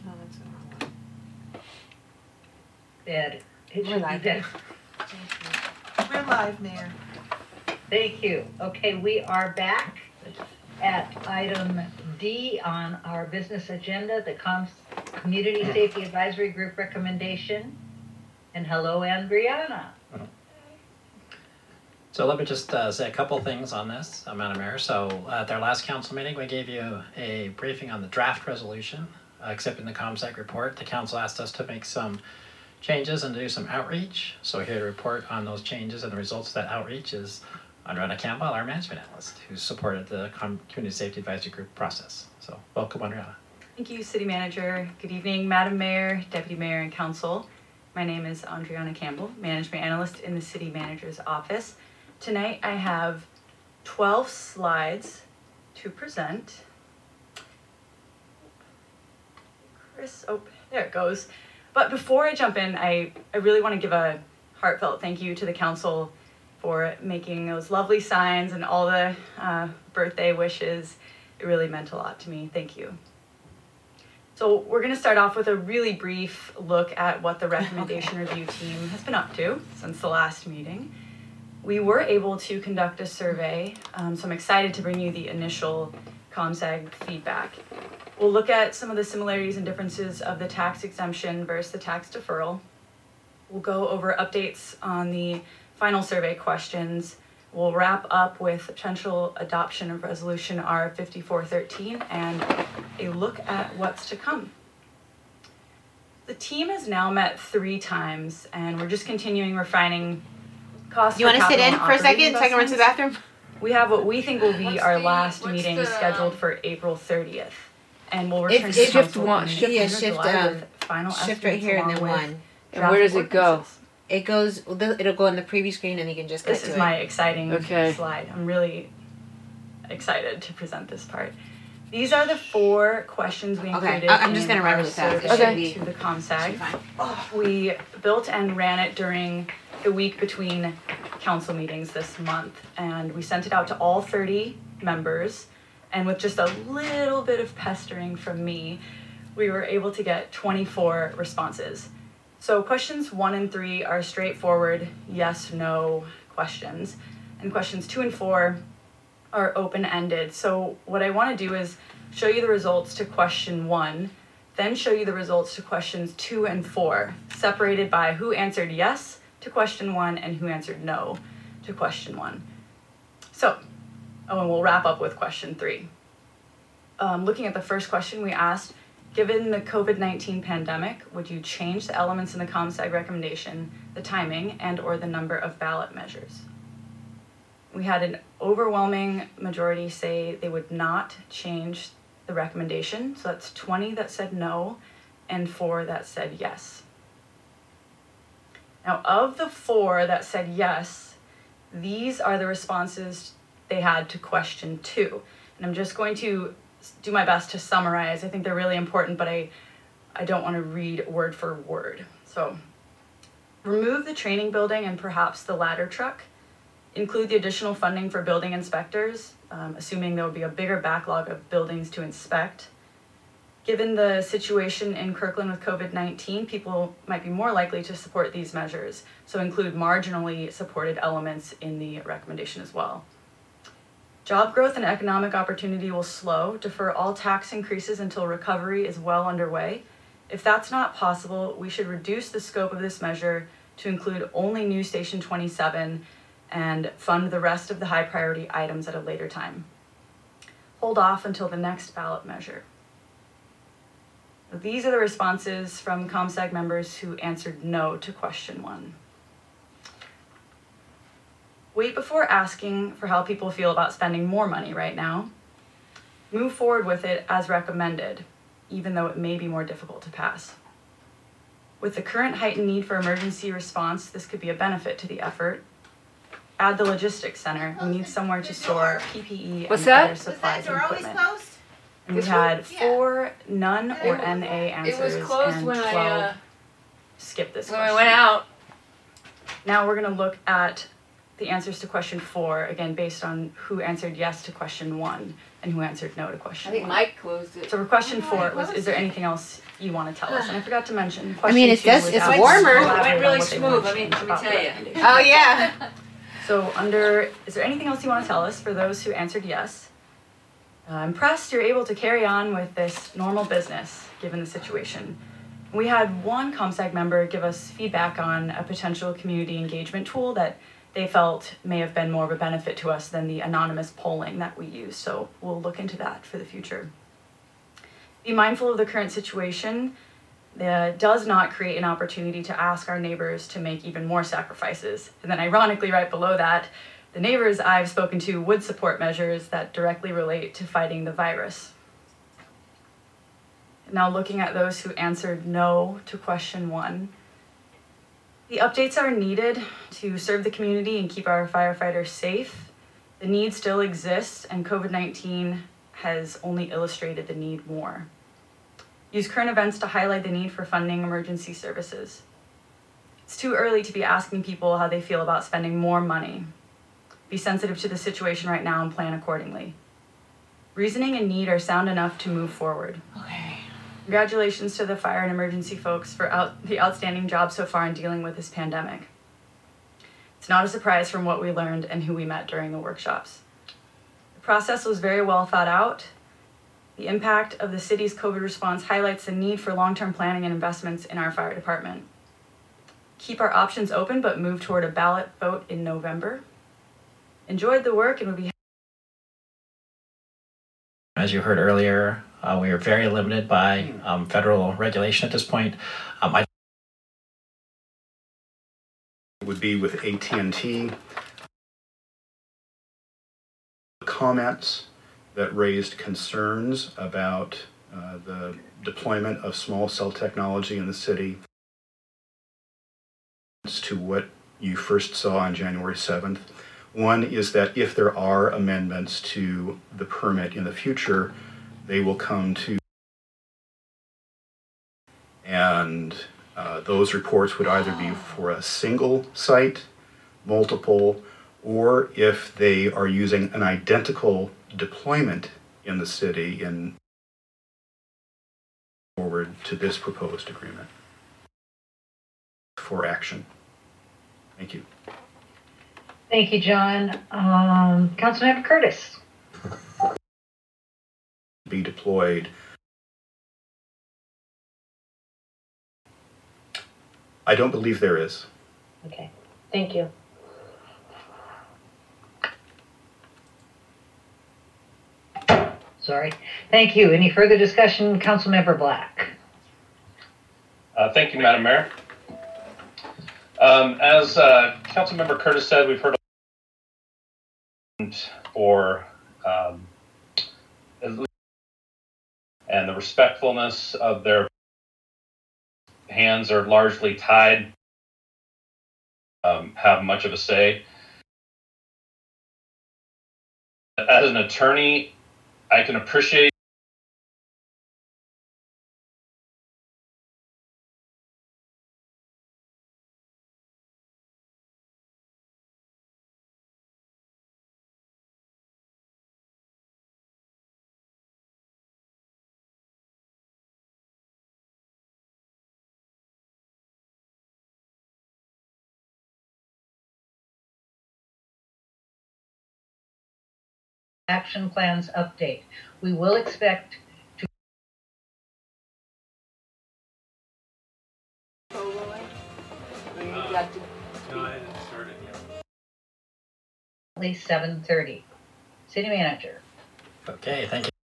Oh, that's the wrong one. Dead. It should be live. Dead. We're live, Mayor. Thank you. Okay, we are back at item D on our business agenda, the Com- Community Safety Advisory Group recommendation. And hello, Andriana. So let me just uh, say a couple things on this, uh, Madam Mayor. So uh, at their last council meeting, we gave you a briefing on the draft resolution, uh, accepting the ComSec report. The council asked us to make some changes and do some outreach. So here to report on those changes and the results of that outreach is Andriana Campbell, our management analyst, who supported the Community Safety Advisory Group process. So welcome, Andriana. Thank you, City Manager. Good evening, Madam Mayor, Deputy Mayor, and Council. My name is Andriana Campbell, Management Analyst in the City Manager's Office. Tonight I have 12 slides to present. Chris, oh, there it goes. But before I jump in, I, I really want to give a heartfelt thank you to the council for making those lovely signs and all the uh, birthday wishes. It really meant a lot to me. Thank you. So we're going to start off with a really brief look at what the recommendation review team has been up to since the last meeting. We were able to conduct a survey, um, so I'm excited to bring you the initial ComSeg feedback. We'll look at some of the similarities and differences of the tax exemption versus the tax deferral. We'll go over updates on the final survey questions. We'll wrap up with potential adoption of resolution R fifty-four thirteen and a look at what's to come. The team has now met three times and we're just continuing refining costs. You want to sit in for a second so I can run to the bathroom? We have what we think will be What's our the- last meeting the, scheduled for April thirtieth. And we'll If- return to if- council one- shift- yeah, shift, July um, with final shift right here and then one. And where does it go? It goes. It'll go on the preview screen, and you can just cut This to is it. my exciting Okay. slide. I'm really excited to present this part. These are the four questions we included I- I'm just in gonna run our really fast. It survey to the ComSag. fine. We built and ran it during the week between council meetings this month, and we sent it out to all 30 members. And with just a little bit of pestering from me, we were able to get 24 responses. So questions one and three are straightforward yes, no questions. And questions two and four are open ended. So what I want to do is show you the results to question one, then show you the results to questions two and four, separated by who answered yes to question one and who answered no to question one. So, oh, and we'll wrap up with question three. Um, looking at the first question, we asked Given the COVID 19 pandemic, would you change the elements in the ComSeg recommendation, the timing, and or the number of ballot measures? We had an overwhelming majority say they would not change the recommendation. So that's 20 that said no and four that said yes. Now, of the four that said yes, these are the responses they had to question two. And I'm just going to do my best to summarize. I think they're really important, but I, I don't want to read word for word. So, remove the training building and perhaps the ladder truck. Include the additional funding for building inspectors, um, assuming there will be a bigger backlog of buildings to inspect. Given the situation in Kirkland with COVID 19, people might be more likely to support these measures, so include marginally supported elements in the recommendation as well. Job growth and economic opportunity will slow. Defer all tax increases until recovery is well underway. If that's not possible, we should reduce the scope of this measure to include only new Station 27 and fund the rest of the high priority items at a later time. Hold off until the next ballot measure. These are the responses from ComSeg members who answered no to question one. Wait before asking for how people feel about spending more money right now. Move forward with it as recommended, even though it may be more difficult to pass. With the current heightened need for emergency response, this could be a benefit to the effort. Add the logistics center. We need somewhere to store PPE What's and that? other supplies and always equipment. Closed? And we This had one? Yeah. four none or It- NA answers It was closed and when 12 I, uh, skip this when I question. went out. Now we're gonna look at the answers to question four, again, based on who answered yes to question one and who answered no to question I think one. Mike closed it. So for question Oh, four Mike was, is there anything else you wanna tell us? And I forgot to mention, I mean, question it's two just- it's warmer. It went really smooth, want let me- let me tell you. Oh, yeah. So under, is there anything else you want to tell us for those who answered yes? Uh, I'm impressed you're able to carry on with this normal business given the situation. We had one ComSec member give us feedback on a potential community engagement tool that they felt may have been more of a benefit to us than the anonymous polling that we use. So we'll look into that for the future. Be mindful of the current situation that does not create an opportunity to ask our neighbors to make even more sacrifices. And then, ironically, right below that, the neighbors I've spoken to would support measures that directly relate to fighting the virus. Now, looking at those who answered no to question one, the updates are needed to serve the community and keep our firefighters safe. The need still exists, and COVID 19 has only illustrated the need more. Use current events to highlight the need for funding emergency services. It's too early to be asking people how they feel about spending more money. Be sensitive to the situation right now and plan accordingly. Reasoning and need are sound enough to move forward. Okay. Congratulations to the fire and emergency folks for out, the outstanding job so far in dealing with this pandemic. It's not a surprise from what we learned and who we met during the workshops. The process was very well thought out. The impact of the city's COVID response highlights the need for long term planning and investments in our fire department. Keep our options open, but move toward a ballot vote in November. Enjoyed the work and would be As you heard earlier, uh, we are very limited by um, federal regulation at this point. Um, I would be with AT&T. Comments that raised concerns about uh, the deployment of small cell technology in the city. As to what you first saw on January 7th. One is that if there are amendments to the permit in the future, they will come to and uh, those reports would either be for a single site, multiple, or if they are using an identical deployment in the city in forward to this proposed agreement for action. Thank you. Thank you, John. Um, Councilmember Curtis. Be deployed. I don't believe there is. Okay, thank you. Sorry. Thank you. Any further discussion, Councilmember Black? Uh, Thank you, Madam Mayor. Um, As uh, Councilmember Curtis said, we've heard for um, and the respectfulness of their hands are largely tied, um, have much of a say. As an attorney, I can appreciate action plans update. We will expect to at least seven thirty. City manager. Okay, thank you.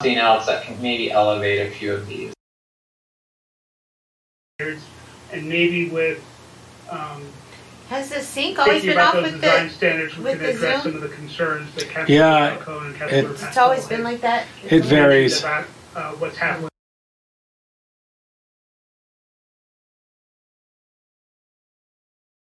Something else that can maybe elevate a few of these. And maybe with, um, Has the sync always been off with design the? standards, we with can the address Zoom? some of the concerns that Councilor Yeah, Falcone and it- Councilor It's It's always been like that? It varies. About, uh, what's happening